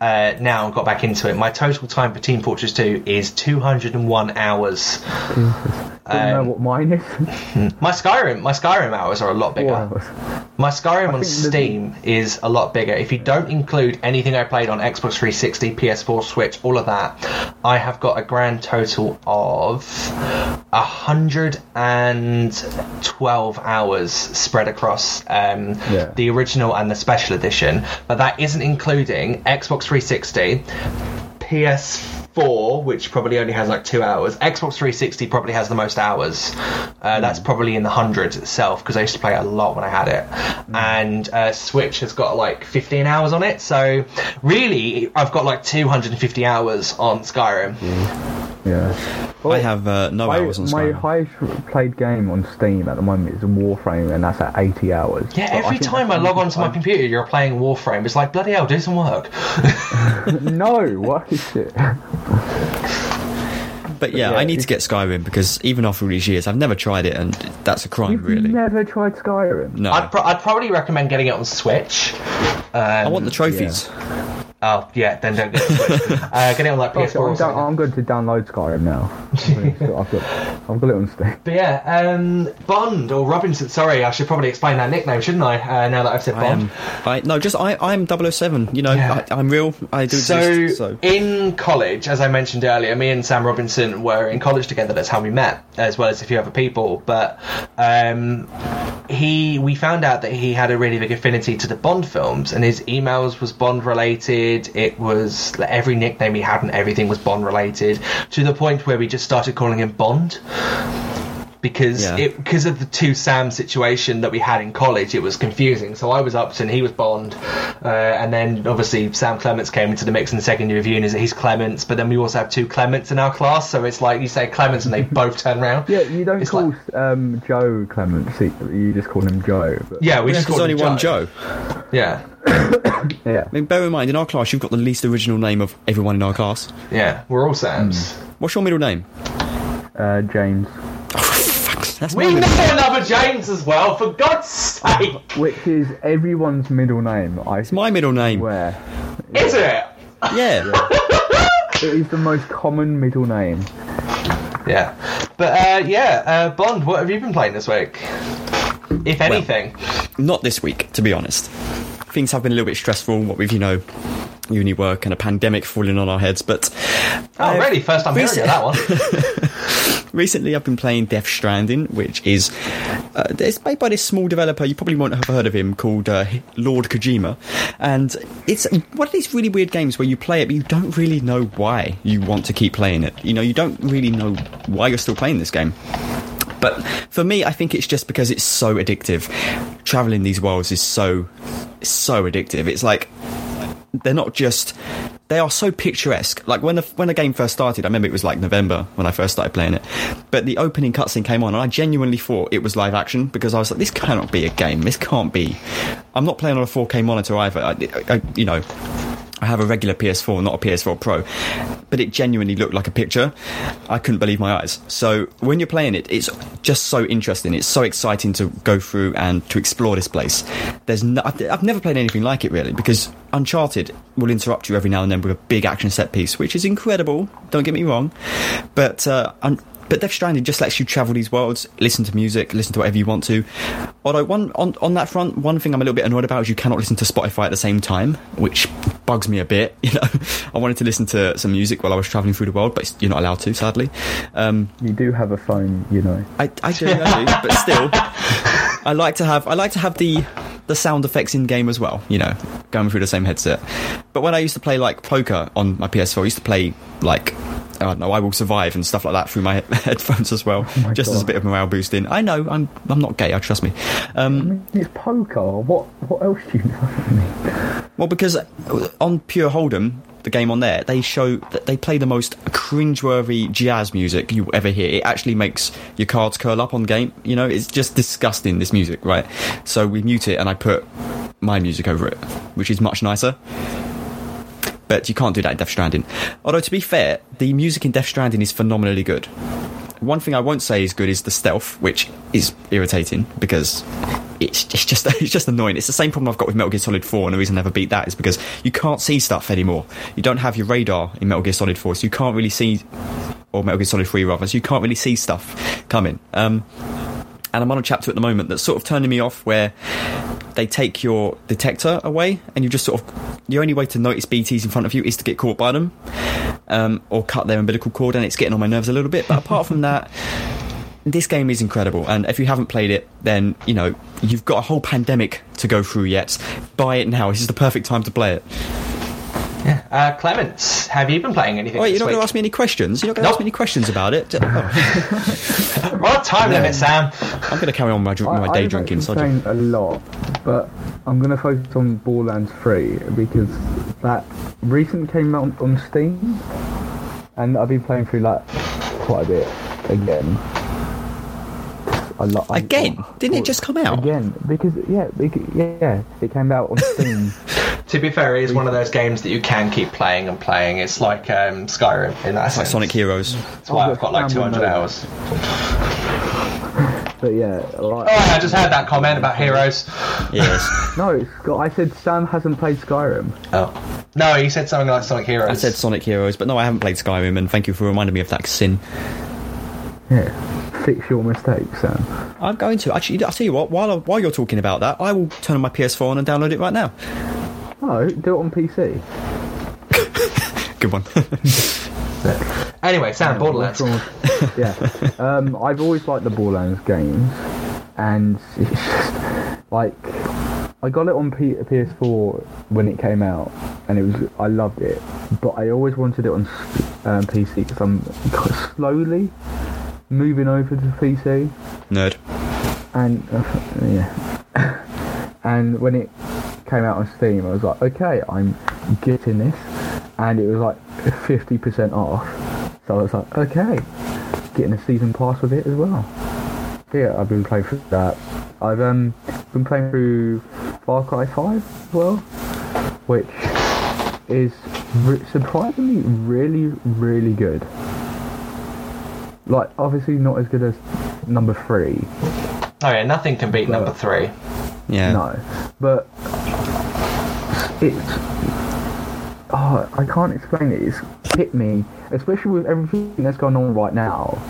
uh, now and got back into it. My total time for Team Fortress 2 is 201 hours. Don't know what mine is. My Skyrim, my Skyrim hours are a lot bigger. My Skyrim on think the- Steam is a lot bigger. If you don't include anything I played on Xbox 360, PS4, Switch, all of that, I have got a grand total of 112 hours spread across um, Yeah. the original and the special edition. But that isn't including Xbox 360, PS4, which probably only has like two hours. Xbox 360 probably has the most hours. Uh, That's probably in the hundreds itself because I used to play a lot when I had it. And uh, Switch has got like 15 hours on it. So really, I've got like 250 hours on Skyrim. Yeah. I have uh, no my, hours on my highest played game on Steam at the moment is Warframe, and that's at 80 hours. Yeah, But every think time I log onto my computer, you're playing Warframe. It's like bloody hell, do some work. no, what is it? But yeah, yeah, I need to get Skyrim because even after all these years, I've never tried it, and that's a crime, You've really. never tried Skyrim? No, I'd, pro- I'd probably recommend getting it on Switch. Um, I want the trophies. Oh yeah, then don't get it. Switch. uh, get it on like PS4 or I'm, down, I'm going to download Skyrim now. I've got, I've got it on Steam. But yeah, um, Bond or Robinson. Sorry, I should probably explain that nickname, shouldn't I? Uh, now that I've said I Bond. am. I no, just I. I'm 007. You know, Yeah. I, I'm real. I do So, exist. So in college, as I mentioned earlier, me and Sam Robinson were in college together. That's how we met, as well as a few other people. But um, he, we found out that he had a really big affinity to the Bond films, and his emails was Bond related. It was like, every nickname he had and everything was Bond related, to the point where we just started calling him Bond. Because Yeah. it because of the two Sam situation that we had in college, it was confusing. So I was Upton, he was Bond, uh, and then obviously Sam Clements came into the mix in the second year review, and he's Clements. But then we also have two Clements in our class, so it's like you say Clements, and they both turn around. Yeah, you don't It's call like- um, Joe Clements. You just call him Joe. But, Yeah, we Yeah, just 'cause call only him one Joe. Yeah, yeah. I mean, bear in mind, in our class, you've got the least original name of everyone in our class. yeah, we're all Sams. What's your middle name? Uh, James, Fuck, that's We my know middle another James as well, for God's sake! which is everyone's middle name. I It's my middle name. swear. Is it? Yeah. It is the most common middle name. Yeah, but uh, yeah, uh, Bond. What have you been playing this week? If anything, Not this week, to be honest. Things have been a little bit stressful, what with, you know, uni work and a pandemic falling on our heads, but. oh I've- really? First time hearing of that one. Recently, I've been playing Death Stranding, which is uh, it's made by this small developer. You probably won't have heard of him, called uh, Lord Kojima, and it's one of these really weird games where you play it, but you don't really know why you want to keep playing it. You know, you don't really know why you're still playing this game. But for me, I think it's just because it's so addictive. Traveling these worlds is so so addictive. It's like they're not just they are so picturesque. Like when the when the game first started, I remember it was like November when I first started playing it. But the opening cutscene came on, and I genuinely thought it was live action because I was like, this cannot be a game. This can't be. I'm not playing on a 4K monitor either. I, I, you know. I have a regular PS4, not a PS4 Pro, but it genuinely looked like a picture. I couldn't believe my eyes. So when you're playing it, it's just so interesting. It's so exciting to go through and to explore this place. There's no, I've, never played anything like it really because Uncharted will interrupt you every now and then with a big action set piece, which is incredible. Don't get me wrong, but uh, but Death Stranding just lets you travel these worlds, listen to music, listen to whatever you want to. Although one on on that front, one thing I'm a little bit annoyed about is you cannot listen to Spotify at the same time, which bugs me a bit. You know, I wanted to listen to some music while I was traveling through the world, but you're not allowed to, sadly. Um, You do have a phone, you know. I, I do, I do, but still, I like to have I like to have the the sound effects in game as well. You know, going through the same headset. But when I used to play like poker on my PS4, I used to play like. I don't know. I will survive and stuff like that through my headphones as well, my just as a bit of morale boosting. I know I'm I'm not gay. I trust me. Um, I mean, it's poker. What what else do you know? Well, because on Pure Hold'em, the game on there, they show that they play the most cringeworthy jazz music you ever hear. It actually makes your cards curl up on the game. You know, it's just disgusting. This music, right? So we mute it, and I put my music over it, which is much nicer. But you can't do that in Death Stranding. Although to be fair, the music in Death Stranding is phenomenally good. One thing I won't say is good is the stealth, which is irritating because it's, it's just it's just annoying. It's the same problem I've got with Metal Gear Solid 4, and the reason I never beat that is because you can't see stuff anymore. You don't have your radar in Metal Gear Solid 4, so you can't really see, or Metal Gear Solid 3 rather, so you can't really see stuff coming. Um, and I'm on a chapter at the moment that's sort of turning me off where they take your detector away and you just sort of the only way to notice BTs in front of you is to get caught by them um, or cut their umbilical cord and it's getting on my nerves a little bit. But apart from that this game is incredible. And if you haven't played it then you know you've got a whole pandemic to go through yet. Buy it now. This is the perfect time to play it Uh, Clements, have you been playing anything? wait this you're not going to ask me any questions you're not going to Nope. ask me any questions about it Oh, What time limit, Sam? i'm going to carry on my, dr- my day I've drinking actually so playing a lot, but I'm going to focus on Borderlands 3 because that recently came out on Steam, and I've been playing through that quite a bit again. I lo- I- again didn't it just come out Again, because yeah, because, yeah, it came out on Steam. To be fair, it is one of those games that you can keep playing and playing. It's like um, Skyrim in that like sense. Sonic Heroes That's why Oh, I've got like 200 know. hours. but yeah, like, Oh, I just heard that comment about Heroes. yes no, it's I said Sam hasn't played Skyrim. Oh. No, you said something like Sonic Heroes. I said Sonic Heroes, but no, I haven't played Skyrim, and thank you for reminding me of that sin. Yeah, fix your mistakes, Sam. I'm going to actually. I'll tell you what. While I, while you're talking about that, I will turn on my PS4 on and download it right now. No, do it on PC. Good one. Anyway, Sam, Borderlands. What's yeah. Um, I've always liked the Borderlands games, and it's just like I got it on P- PS4 when it came out, and it was I loved it, but I always wanted it on um, PC because I'm slowly moving over to PC, Nerd. and uh, yeah, and when it came out on Steam, I was like, okay, I'm getting this, and it was like 50% off. So I was like, okay, getting a season pass with it as well. Yeah, I've been playing through that. I've um been playing through Far Cry 5 as well, which is re- surprisingly really, really good. Like, obviously not as good as number three, Oh yeah, nothing can beat number three. Yeah. no, but it's oh, I can't explain it. It's hit me, especially with everything that's going on right now.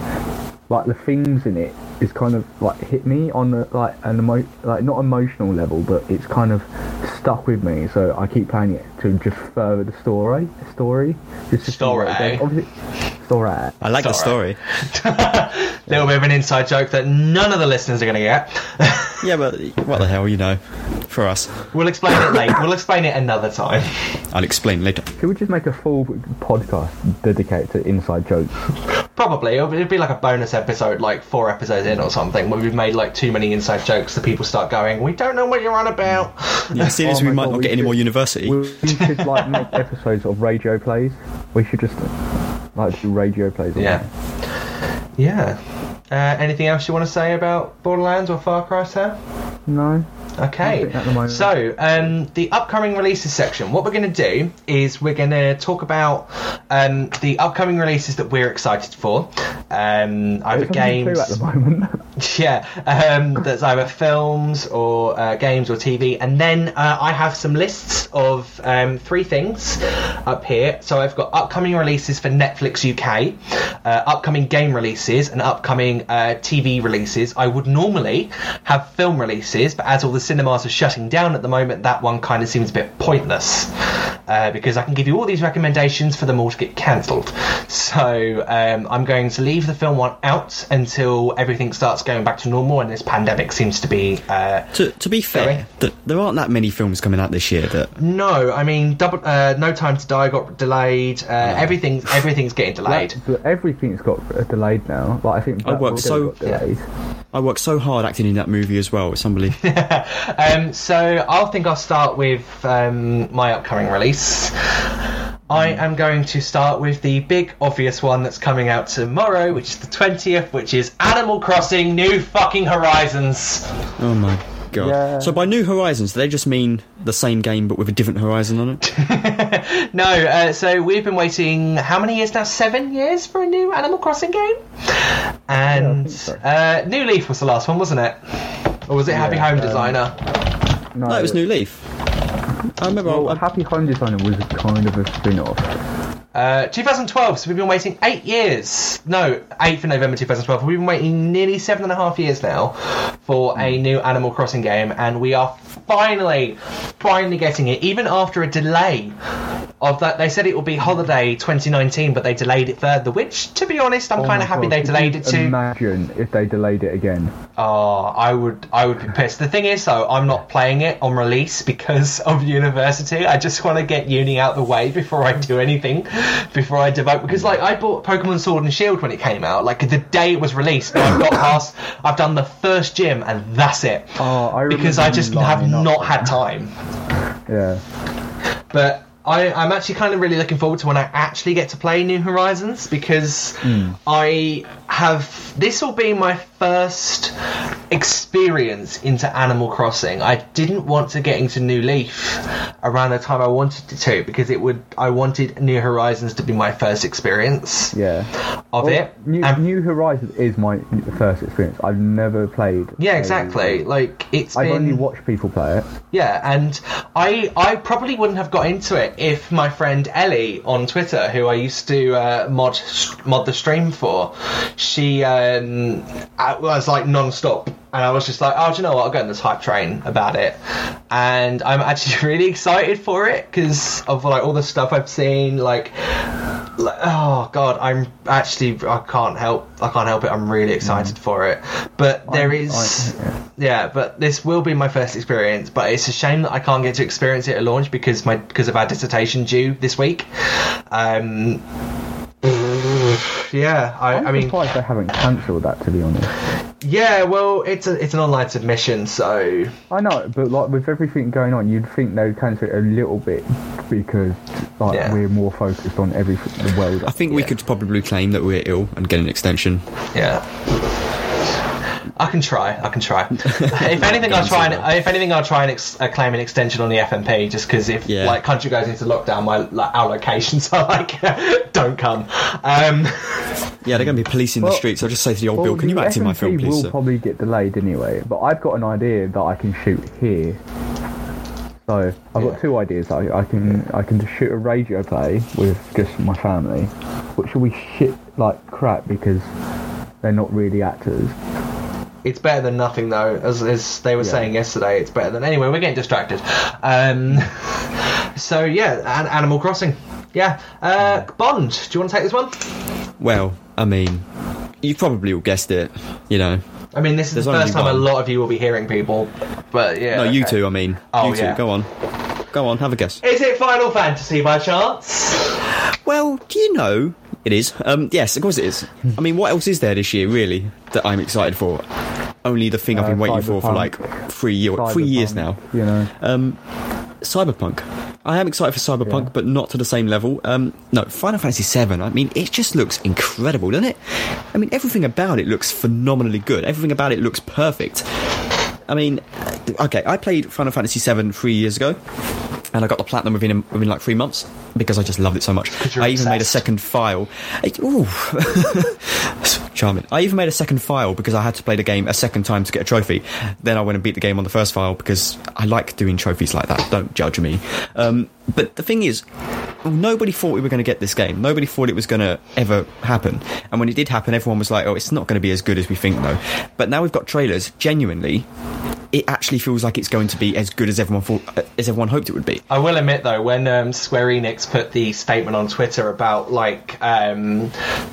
Like the themes in it is kind of like hit me on the, like an emo- like not emotional level, but it's kind of stuck with me. So I keep playing it to just further the story. The story. Just to see what it Story. Does. Obviously. I like the Sorry. story. Little bit of an inside joke that none of the listeners are going to get. Yeah, but what the hell, you know? For us, we'll explain it later. We'll explain it another time. I'll explain later. Could we just make a full podcast dedicated to inside jokes? Probably it'll, it'll be like a bonus episode, like four episodes in or something, where we've made like too many inside jokes that people start going, "We don't know what you're on about." Yeah, seeing as Oh we might God, not we get any more university. We we should like make episodes of radio plays. We should just like do radio plays. Yeah. Yeah. Uh, anything else you want to say about Borderlands or Far Cry, Sam? No. Okay. The. So, um, the upcoming releases section. What we're going to do is we're going to talk about um, the upcoming releases that we're excited for. Um, either games. at the moment. Yeah, um, that's either films or uh, games or TV, and then uh, I have some lists of um, three things up here. So I've got upcoming releases for Netflix UK, uh, upcoming game releases, and upcoming uh, TV releases. I would normally have film releases, but as all the cinemas are shutting down at the moment, that one kind of seems a bit pointless uh, because I can give you all these recommendations for them all to get cancelled. So um, I'm going to leave the film one out until everything starts going back to normal and this pandemic seems to be. Uh, To, to be fair, th- there aren't that many films coming out this year that. no, I mean, double, uh, No Time to Die got delayed. Uh, everything's everything's getting delayed. But everything's got uh, delayed now. Like I think I Black worked Widow so- got delayed. I worked so hard acting in that movie as well. It's unbelievable. Um, so I'll think I'll start with um, my upcoming release. I am going to start with the big obvious one that's coming out tomorrow, which is the 20th, which is Animal Crossing New Fucking Horizons. oh my god! Yeah. So by New Horizons, do they just mean the same game but with a different horizon on it? No, uh, so we've been waiting how many years now? Seven years for a new Animal Crossing game? And so. uh, New Leaf was the last one, wasn't it? Or was it Happy Yeah, Home um, Designer? No, No, it was New Leaf. I remember. Well, I, Happy Home Designer was kind of a spin-off. Uh, 2012, so we've been waiting eight years. No, 8th of November 2012. We've been waiting nearly seven and a half years now for a new Animal Crossing game, and we are finally, finally getting it, even after a delay of that. They said it will be holiday 2019, but they delayed it further, which, to be honest, I'm Oh kind of happy God, they delayed it to. Imagine if they delayed it again. Oh, I would, I would be pissed. The thing is, though, I'm not playing it on release because of university. I just want to get uni out of the way before I do anything, before I devote. Because, like, I bought Pokemon Sword and Shield when it came out, like the day it was released. I've got past, I've done the first gym, and that's it. Oh, I because I just have not had time. Yeah. But I, I'm actually kind of really looking forward to when I actually get to play New Horizons because Hmm. I have. This will be my first experience into Animal Crossing. I didn't want to get into New Leaf around the time I wanted to because it would. I wanted New Horizons to be my first experience Yeah. of Well, it. New, And- New Horizons is my first experience. I've never played. yeah, a- exactly. Like it's I've been. only watched people play it. Yeah, and I I probably wouldn't have got into it if my friend Ellie on Twitter, who I used to uh, mod mod the stream for, she um, I was like non-stop. And I was just like, oh, do you know what? I'll get on this hype train about it, and I'm actually really excited for it because of like all the stuff I've seen. Like, like, oh god, I'm actually I can't help I can't help it. I'm really excited for it. But there I'm- is I- yeah. yeah, but this will be my first experience. But it's a shame that I can't get to experience it at launch because my because of our dissertation due this week. Um, yeah, I, I'm I mean, surprised they haven't cancelled that. To be honest, yeah. Well, it's a it's an online submission, so I know, but like with everything going on, you'd think they'd cancel it a little bit because like Yeah. we're more focused on everything the world. I think we Yeah. could probably claim that we're ill and get an extension. yeah. I can try. I can try. if anything, I'll try and if anything, I'll try and ex- uh, claim an extension on the FMP just because if Yeah. like country goes into lockdown, my like, our locations are like don't come. Um, Yeah, they're going to be policing the Well- streets. I'll just say to the old Well, Bill, can you the act in my film, FMP please? will sir?" probably get delayed anyway, but I've got an idea that I can shoot here. So I've Yeah. got two ideas. I, I can I can just shoot a radio play with just my family, which will be shit like crap because they're not really actors. It's better than nothing, though, as, as they were Yeah. saying yesterday. It's better than anyway. We're getting distracted. Um, so yeah, an- Animal Crossing. Yeah, uh, Bond. Do you want to take this one? Well, I mean, you probably all guessed it, you know. I mean, this is There's the first time a lot of you will be hearing people, but yeah. No, you okay. two, I mean. Oh, you two, yeah. go on. Go on, have a guess. Is it Final Fantasy by chance? Well, do you know? It is. Um, yes, of course it is. I mean, what else is there this year, really, that I'm excited for? Only the thing I've Uh, been waiting for for like three, year, three years now. You know, Um, Cyberpunk. I am excited for Cyberpunk, Yeah. but not to the same level. Um, no, Final Fantasy VII. I mean, it just looks incredible, doesn't it? I mean, everything about it looks phenomenally good. Everything about it looks perfect. I mean, okay, I played Final Fantasy VII three years ago, and I got the platinum within within like three months because I just loved it so much. I even made a second file. Ooh, charming. I even made a second file because I had to play the game a second time to get a trophy. Then I went and beat the game on the first file because I like doing trophies like that. Don't judge me. Um, but the thing is, nobody thought we were going to get this game. Nobody thought it was going to ever happen. And when it did happen, everyone was like, "Oh, it's not going to be as good as we think, though." But now we've got trailers. Genuinely, it actually feels like it's going to be as good as everyone thought, as everyone hoped it would be. I will admit though, when um, Square Enix put the statement on Twitter about like um,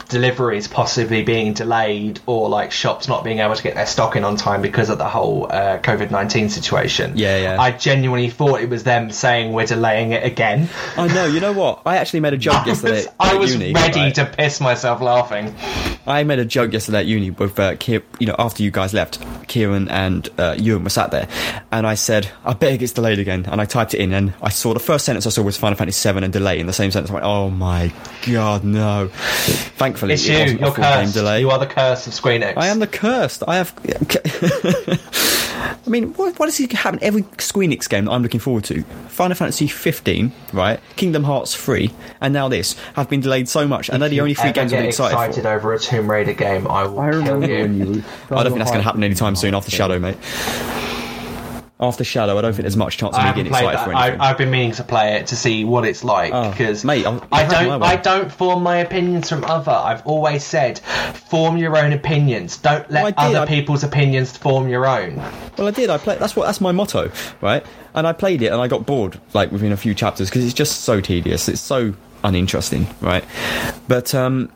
deliveries possibly being delayed or like shops not being able to get their stock in on time because of the whole uh, COVID nineteen situation, Yeah, yeah. I genuinely thought it was them saying we're delaying it again. I know. You know what? I actually made a joke I yesterday. was, I was uni, ready right? to piss myself laughing. I made a joke yesterday at uni with uh, Kier, you know, after you guys left, Kieran and uh, Ewan were sat there, and I said, "I bet it gets delayed again." And I typed it in, and I saw the first sentence I saw was Final Fantasy VII and delay in the same sentence. I went, "Oh my god, no!" Thankfully, It's it you. wasn't a You're full game delay. You are the curse of Square Enix. I am the cursed. I have. I mean, what, what does it happen every Squeenix game that I'm looking forward to? Final Fantasy 15, right? Kingdom Hearts 3, and now this have been delayed so much, and they're the only three Ever games I'm get excited, excited for. over a Tomb Raider game, I will I kill you. you. I don't think that's going to happen anytime soon after Yeah. Shadow, mate. After Shadow, I don't think there's much chance of I me getting excited that. for anything. I, I've been meaning to play it to see what it's like Oh, because mate, I'm- I you've had my don't. I don't form my opinions from other. I've always said, form your own opinions. Don't let Well, other I- people's opinions form your own. Well, I did. I played. That's what. That's my motto, right? And I played it, and I got bored like within a few chapters because it's just so tedious. It's so uninteresting, right? But um,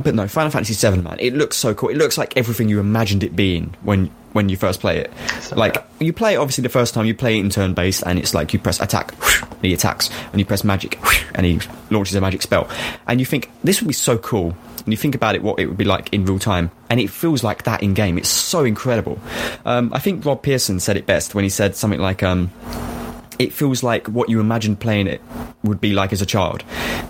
but no, Final Fantasy VII, man, it looks so cool. It looks like everything you imagined it being when when you first play it. So like you play it obviously the first time you play it in turn based, and it's like you press attack, and he attacks, and you press magic, and he launches a magic spell, and you think this would be so cool. And you think about it, what it would be like in real time, and it feels like that in game. It's so incredible. Um, I think Rob Pearson said it best when he said something like, um, "It feels like what you imagined playing it would be like as a child.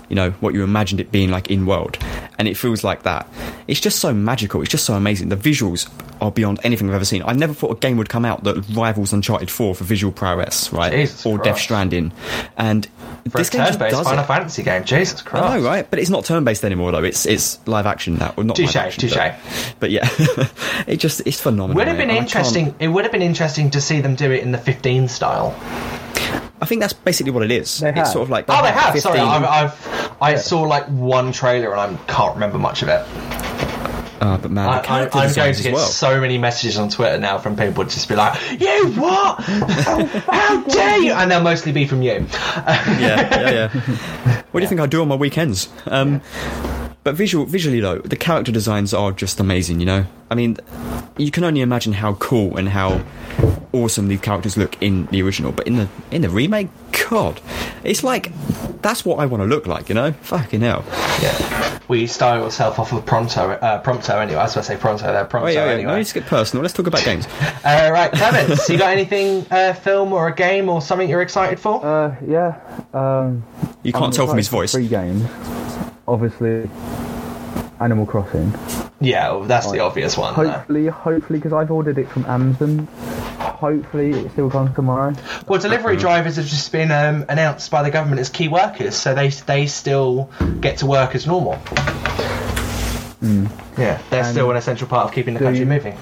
You know, what you imagined it being like in world, and it feels like that. It's just so magical. It's just so amazing. The visuals are beyond anything I've ever seen. I never thought a game would come out that rivals Uncharted 4 for visual prowess, right? Jesus or Death Stranding, and For this game just does Final it. Fantasy game, Jesus Christ! I know, right? But it's not turn-based anymore, though. It's it's live action now. Well, not Touche, action, touche. But, but yeah, it just it's phenomenal. Would have been interesting. It would have been interesting to see them do it in the 15 style. I think that's basically what it is. They it's have. sort of like Oh, they have. 15 Sorry, I've, I've I saw like one trailer and I can't remember much of it. Ah, but man, I, I, character I'm going to get well. so many messages on Twitter now from people just be like, "You what? How, how dare you?" And they'll mostly be from you. yeah, yeah, yeah. What do you think I do on my weekends? Um, but visual, visually though, the character designs are just amazing. You know, I mean, you can only imagine how cool and how awesome these characters look in the original, but in the in the remake, God, it's like that's what I want to look like. You know, fucking hell. Yeah. We style yourself off of Pronto, uh, Prompto anyway. I was going to say Pronto there, Prompto Oh yeah, yeah. anyway. No, let's get personal. Let's talk about games. Uh, right, Clements, you got anything, uh, film or a game or something you're excited for? Uh, yeah. Um, You can't I'm tell from his voice. Three games. Obviously, Animal Crossing. yeah, well, that's the obvious one. Hopefully, hopefully, because I've ordered it from Amazon. Hopefully, it still comes tomorrow. Well, delivery drivers have just been um, announced by the government as key workers, so they they still get to work as normal. Yeah, they're And still an essential part of keeping the country moving.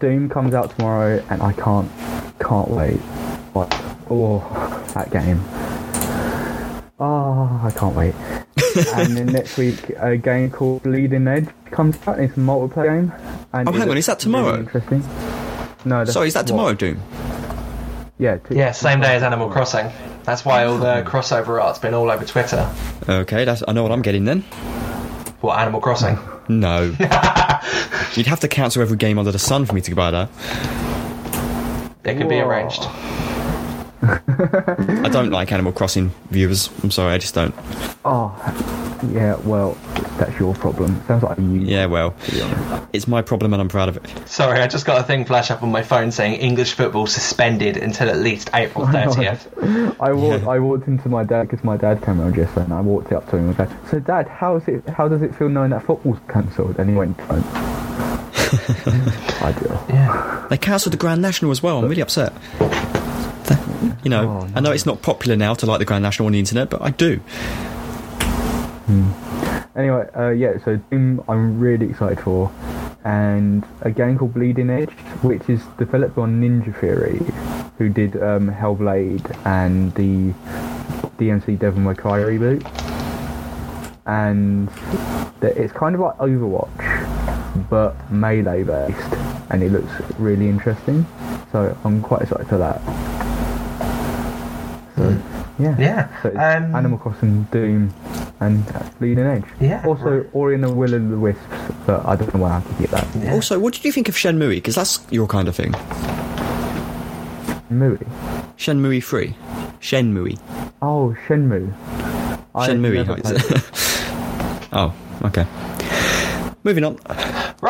Doom comes out tomorrow, and I can't, can't wait. Like, oh, that game. I can't wait. and then next week, a game called Bleeding Edge comes out. It's a multiplayer game. And Oh, it hang on, looks is that tomorrow? really interesting. No, that's Sorry, is that what- tomorrow, Doom? Yeah. t- Yeah, same day as Animal Crossing. That's why all the crossover art's been all over Twitter. Okay, that's I know what I'm getting then. What Animal Crossing? No. You'd have to cancel every game under the sun for me to buy that. It can be arranged. I don't like Animal Crossing viewers. I'm sorry, I just don't. Oh, yeah. Well, that's your problem. Sounds like you. Yeah, well, To be honest. it's my problem and I'm proud of it. Sorry, I just got a thing flash up on my phone saying English football suspended until at least April 30th. I walked. Yeah. I walked into my dad because my dad came around yesterday, and I walked up to him and said, "So, Dad, how is it? How does it feel knowing that football's cancelled?" And he went, I "Don't." Ideal. Yeah. They cancelled the Grand National as well. I'm really upset. You know, Oh, I know it's not popular now to like the Grand National on the internet, but I do. Anyway, uh, yeah, so Doom I'm really excited for, and a game called Bleeding Edge, which is developed by Ninja Theory, who did um, Hellblade and the DMC Devil May Cry reboot. And it's kind of like Overwatch, but melee based, and it looks really interesting. So I'm quite excited for that. So yeah, Yeah, So um, Animal Crossing, Doom, and Bleeding Edge. Yeah, Also, Ori and the Will of the Wisps, but I don't know where I could get that. Yeah. Also, what did you think of Shenmue? Because that's your kind of thing. Movie. Shenmue 3. Shenmue. Oh, Shenmue. Shenmue. how is it? oh, okay. Moving on.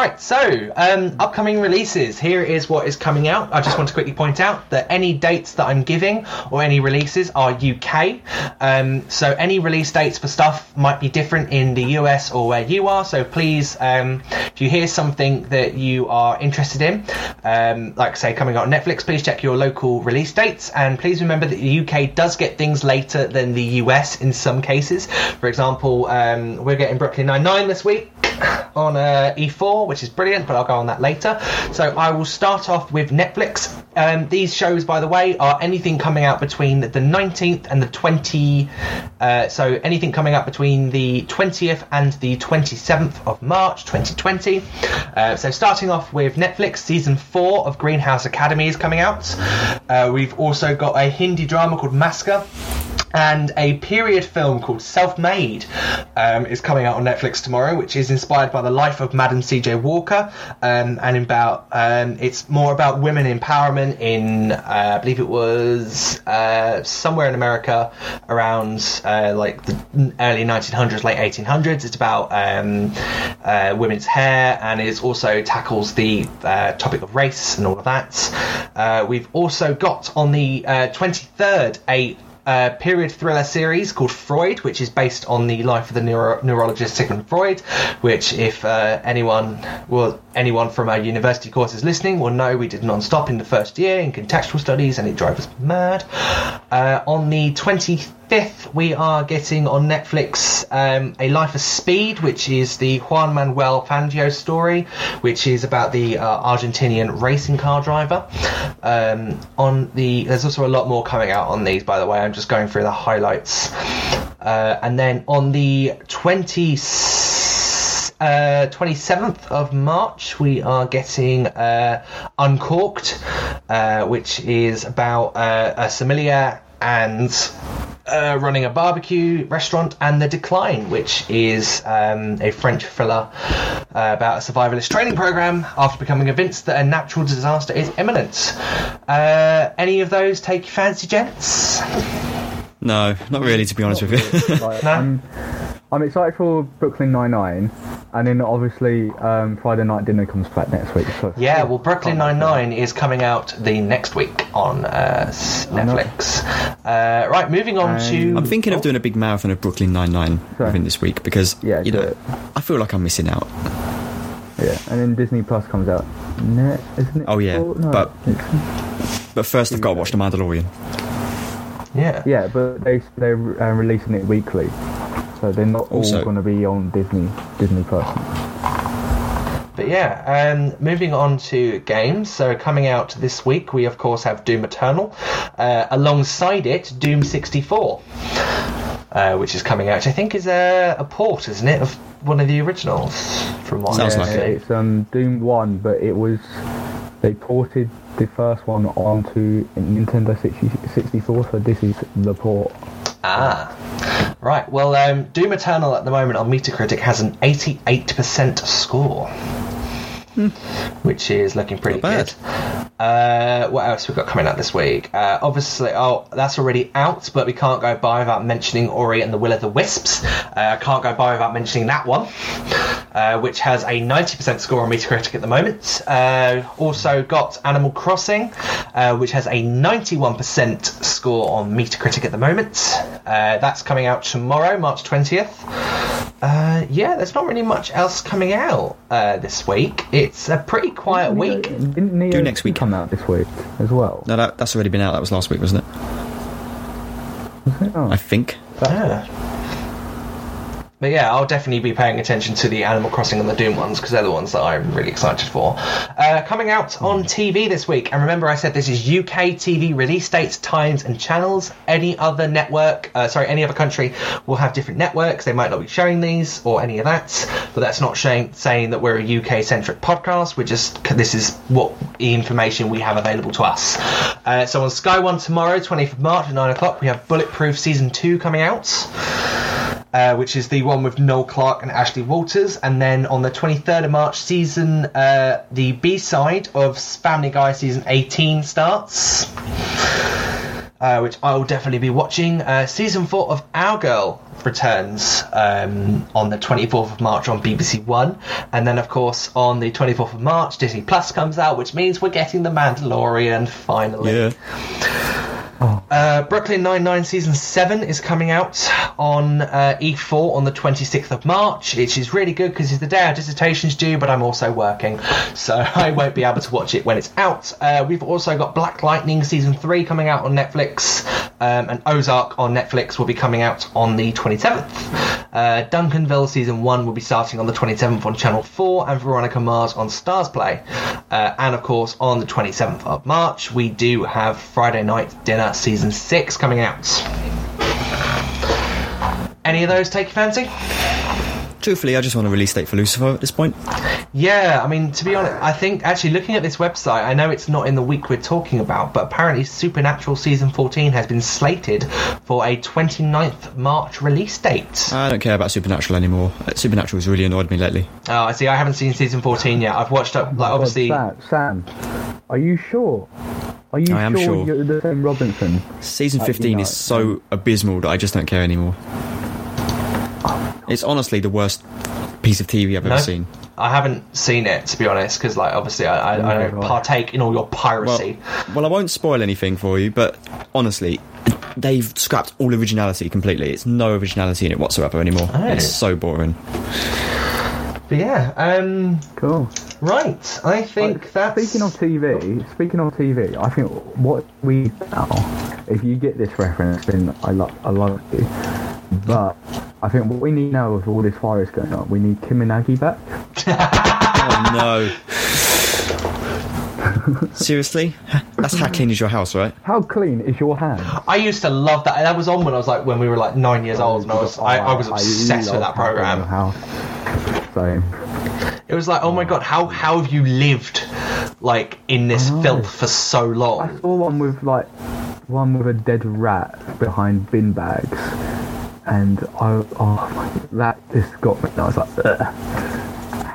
Right, so um, upcoming releases. Here is what is coming out. I just want to quickly point out that any dates that I'm giving or any releases are UK. Um, so any release dates for stuff might be different in the US or where you are. So please, um, if you hear something that you are interested in, um, like say coming out on Netflix, please check your local release dates. And please remember that the UK does get things later than the US in some cases. For example, um, we're getting Brooklyn Nine Nine this week on uh, E4, which is brilliant, but I'll go on that later. So I will start off with Netflix. Um, these shows, by the way, are anything coming out between the 19th and the 20. Uh, so anything coming out between the 20th and the 27th of March 2020. Uh, so starting off with Netflix, season four of Greenhouse Academy is coming out. Uh, we've also got a Hindi drama called Maska and a period film called Self Made um, is coming out on Netflix tomorrow, which is inspired by the life of Madam C.J. Walker, um, and about um, it's more about women empowerment in uh, I believe it was uh, somewhere in America around uh, like the early 1900s, late 1800s. It's about um, uh, women's hair, and it also tackles the uh, topic of race and all of that. Uh, we've also got on the uh, 23rd a uh, period thriller series called Freud, which is based on the life of the neuro- neurologist Sigmund Freud. Which, if uh, anyone, well, anyone from our university courses listening will know, we did non-stop in the first year in contextual studies, and it drove us mad. Uh, on the 25th, we are getting on Netflix um, A Life of Speed, which is the Juan Manuel Fangio story, which is about the uh, Argentinian racing car driver. Um, on the, there's also a lot more coming out on these, by the way. I'm just going through the highlights. Uh, and then on the 20, uh, 27th of March, we are getting uh, Uncorked, uh, which is about uh, a sommelier and uh, running a barbecue restaurant, and The Decline, which is um, a French thriller uh, about a survivalist training program after becoming convinced that a natural disaster is imminent. Uh, any of those take your fancy, gents? No, not really, to be honest with you. Like, No? I'm, I'm excited for Brooklyn Nine Nine, and then obviously um, Friday Night Dinner comes back next week. So Yeah, well, Brooklyn Can't wait for Nine Nine is coming out the next week on uh, s- no. Netflix. Uh, right, moving on Um, to. I'm thinking of doing a big marathon of Brooklyn Nine Nine Sorry. within this week because Yeah, you know it. I feel like I'm missing out. Yeah, and then Disney Plus comes out. Ne- isn't it? Oh, yeah, Or- no, but- But first, I've got to watch The Mandalorian. yeah. yeah, but they they're uh, releasing it weekly, so they're not Also- all going to be on Disney Disney Plus. But yeah, um, moving on to games. So coming out this week, we of course have Doom Eternal. Uh, alongside it, Doom 64, uh, which is coming out. Which I think is a, a port, isn't it, of one of the originals? From what Sounds I like it. It's um Doom One, but it was they ported the first one onto Nintendo 60, 64, so this is the port. Ah, right. Well, um, Doom Eternal at the moment on Metacritic has an 88% score, which is looking pretty good. Uh, what else we got coming out this week? Uh, obviously, oh, that's already out, but we can't go by without mentioning Ori and the Will of the Wisps. Uh, I can't go by without mentioning that one, uh, which has a 90% score on Metacritic at the moment. Uh, also got Animal Crossing, uh, which has a 91% score on Metacritic at the moment. Uh, that's coming out tomorrow, March 20th. Uh, yeah, there's not really much else coming out uh, this week. It's a pretty quiet Neo- week. Didn't Neo Do next week. come out this week as well? No, that, that's already been out. That was last week, wasn't it? Oh, I think. Yeah. But yeah, I'll definitely be paying attention to the Animal Crossing and the Doom ones because they're the ones that I'm really excited for. Uh, coming out on TV this week, and remember I said this is UK TV release dates, times, and channels. Any other network, uh, sorry, any other country will have different networks. They might not be showing these or any of that, but that's not showing, saying that we're a UK centric podcast. We're just this is what information we have available to us. Uh, so on Sky One tomorrow, 20th of March at nine o'clock, we have Bulletproof season two coming out uh, which is the one with Noel Clarke and Ashley Walters. And then on the 23rd of March, season uh, the B side of Family Guy season 18 starts. Uh, which I will definitely be watching. Uh, season four of Our Girl returns um, on the 24th of March on BBC One, and then of course on the 24th of March Disney Plus comes out, which means we're getting The Mandalorian finally. Yeah. Uh, Brooklyn Nine-Nine season seven is coming out on uh, E4 on the 26th of March, which is really good because it's the day our dissertation's due, but I'm also working, so I won't be able to watch it when it's out. Uh, we've also got Black Lightning season three coming out on Netflix, um, and Ozark on Netflix will be coming out on the 27th. Uh, Duncanville season one will be starting on the 27th on Channel 4, and Veronica Mars on StarzPlay. Uh, and of course, on the 27th of March, we do have Friday Night Dinner season six coming out. Any of those take your fancy? Truthfully, I just want a release date for Lucifer at this point. Yeah, I mean, to be honest, I think actually looking at this website, I know it's not in the week we're talking about, but apparently Supernatural season 14 has been slated for a 29th March release date. I don't care about Supernatural anymore. Uh, Supernatural's really annoyed me lately. Oh, I see. I haven't seen season 14 yet. I've watched up, like, obviously. Sam, Sam, are you sure? Are you I am sure, sure. you're the same Robinson? Season 15 is so abysmal that I just don't care anymore. It's honestly the worst piece of TV I've ever seen. I haven't seen it, to be honest, because, like, obviously, I, I, I don't Oh, partake in all your piracy. well, I won't spoil anything for you, but honestly, they've scrapped all originality completely. It's no originality in it whatsoever anymore. Oh. It's so boring. But yeah, um, Cool. right. I think Like, that's. Speaking of TV, speaking of TV, I think what we now, if you get this reference, then I love, I love you. But I think what we need now with all this virus going on, we need Kim and Aggie back. Oh no. Seriously? That's how clean is your house, right? How clean is your hand? I used to love that. That was on when I was like when we were like nine years old, and I was I, I was obsessed with that program. your house. Same. It was like, oh my god, how how have you lived like in this filth for so long? I long? saw one with like one with a dead rat behind bin bags, and I oh my, that just got me. I was like, Ugh.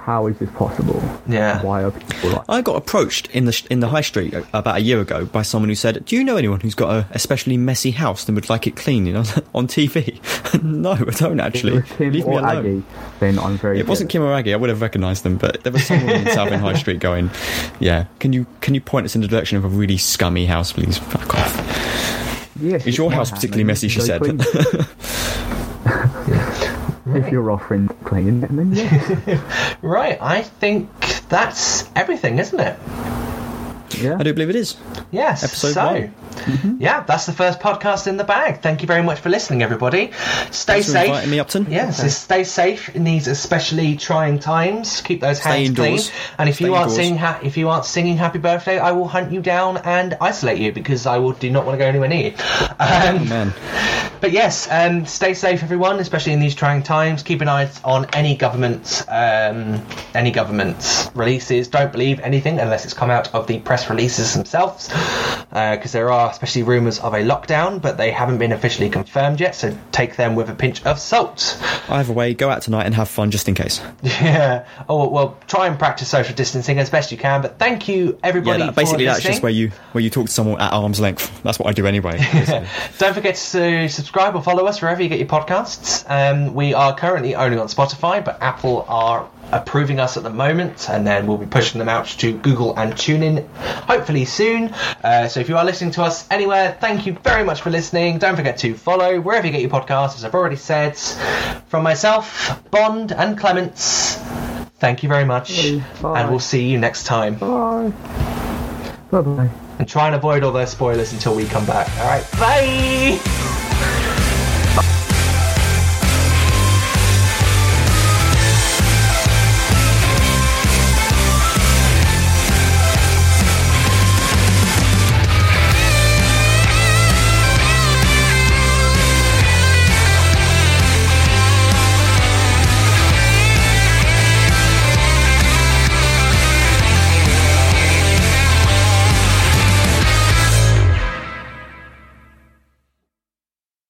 how is this possible? Yeah. Why are people like? I got approached in the in the high street uh, about a year ago by someone who said, "Do you know anyone who's got a especially messy house and would like it clean?" You know, on TV. no, I don't actually. it Kim Leave me or alone. Aggie, then I'm very. It wasn't good. Kim or Aggie. I would have recognised them, but there was someone in Southend High Street going, "Yeah, can you can you point us in the direction of a really scummy house, please? Fuck off." Yes, Is your house particularly and messy? She said. If you're offering clean, then yes. Right, I think that's everything, isn't it? Yeah. I do believe it is. Yes. Episode so, one. yeah, that's the first podcast in the bag. Thank you very much for listening, everybody. Stay Thanks safe. inviting me, Upton. Yes, so stay safe in these especially trying times. Keep those Stay hands indoors. clean. And if Stay you aren't singing, ha- if you aren't singing "Happy Birthday," I will hunt you down and isolate you because I will do not want to go anywhere near you. Um, Man, but yes, um, stay safe, everyone, especially in these trying times. Keep an eye on any government, um, any government releases. Don't believe anything unless it's come out of the press releases themselves, because there are especially rumours of a lockdown, but they haven't been officially confirmed yet. So take them with a pinch of salt. either way, go out tonight and have fun just in case. Yeah. Oh well, try and practice social distancing as best you can. But thank you, Yeah, everybody. that, basically that's just where you where you talk to someone at arm's length. That's what I do anyway. Don't forget to subscribe or follow us wherever you get your podcasts. Um, we are currently only on Spotify, but Apple are approving us at the moment, and then we'll be pushing them out to Google and TuneIn hopefully soon. Uh, so if you are listening to us anywhere, thank you very much for listening. Don't forget to follow wherever you get your podcasts, as I've already said. From myself, Bond, and Clements, thank you very much, Bye. and we'll see you next time. Bye. Bye bye. And try and avoid all those spoilers until we come back. All right, bye.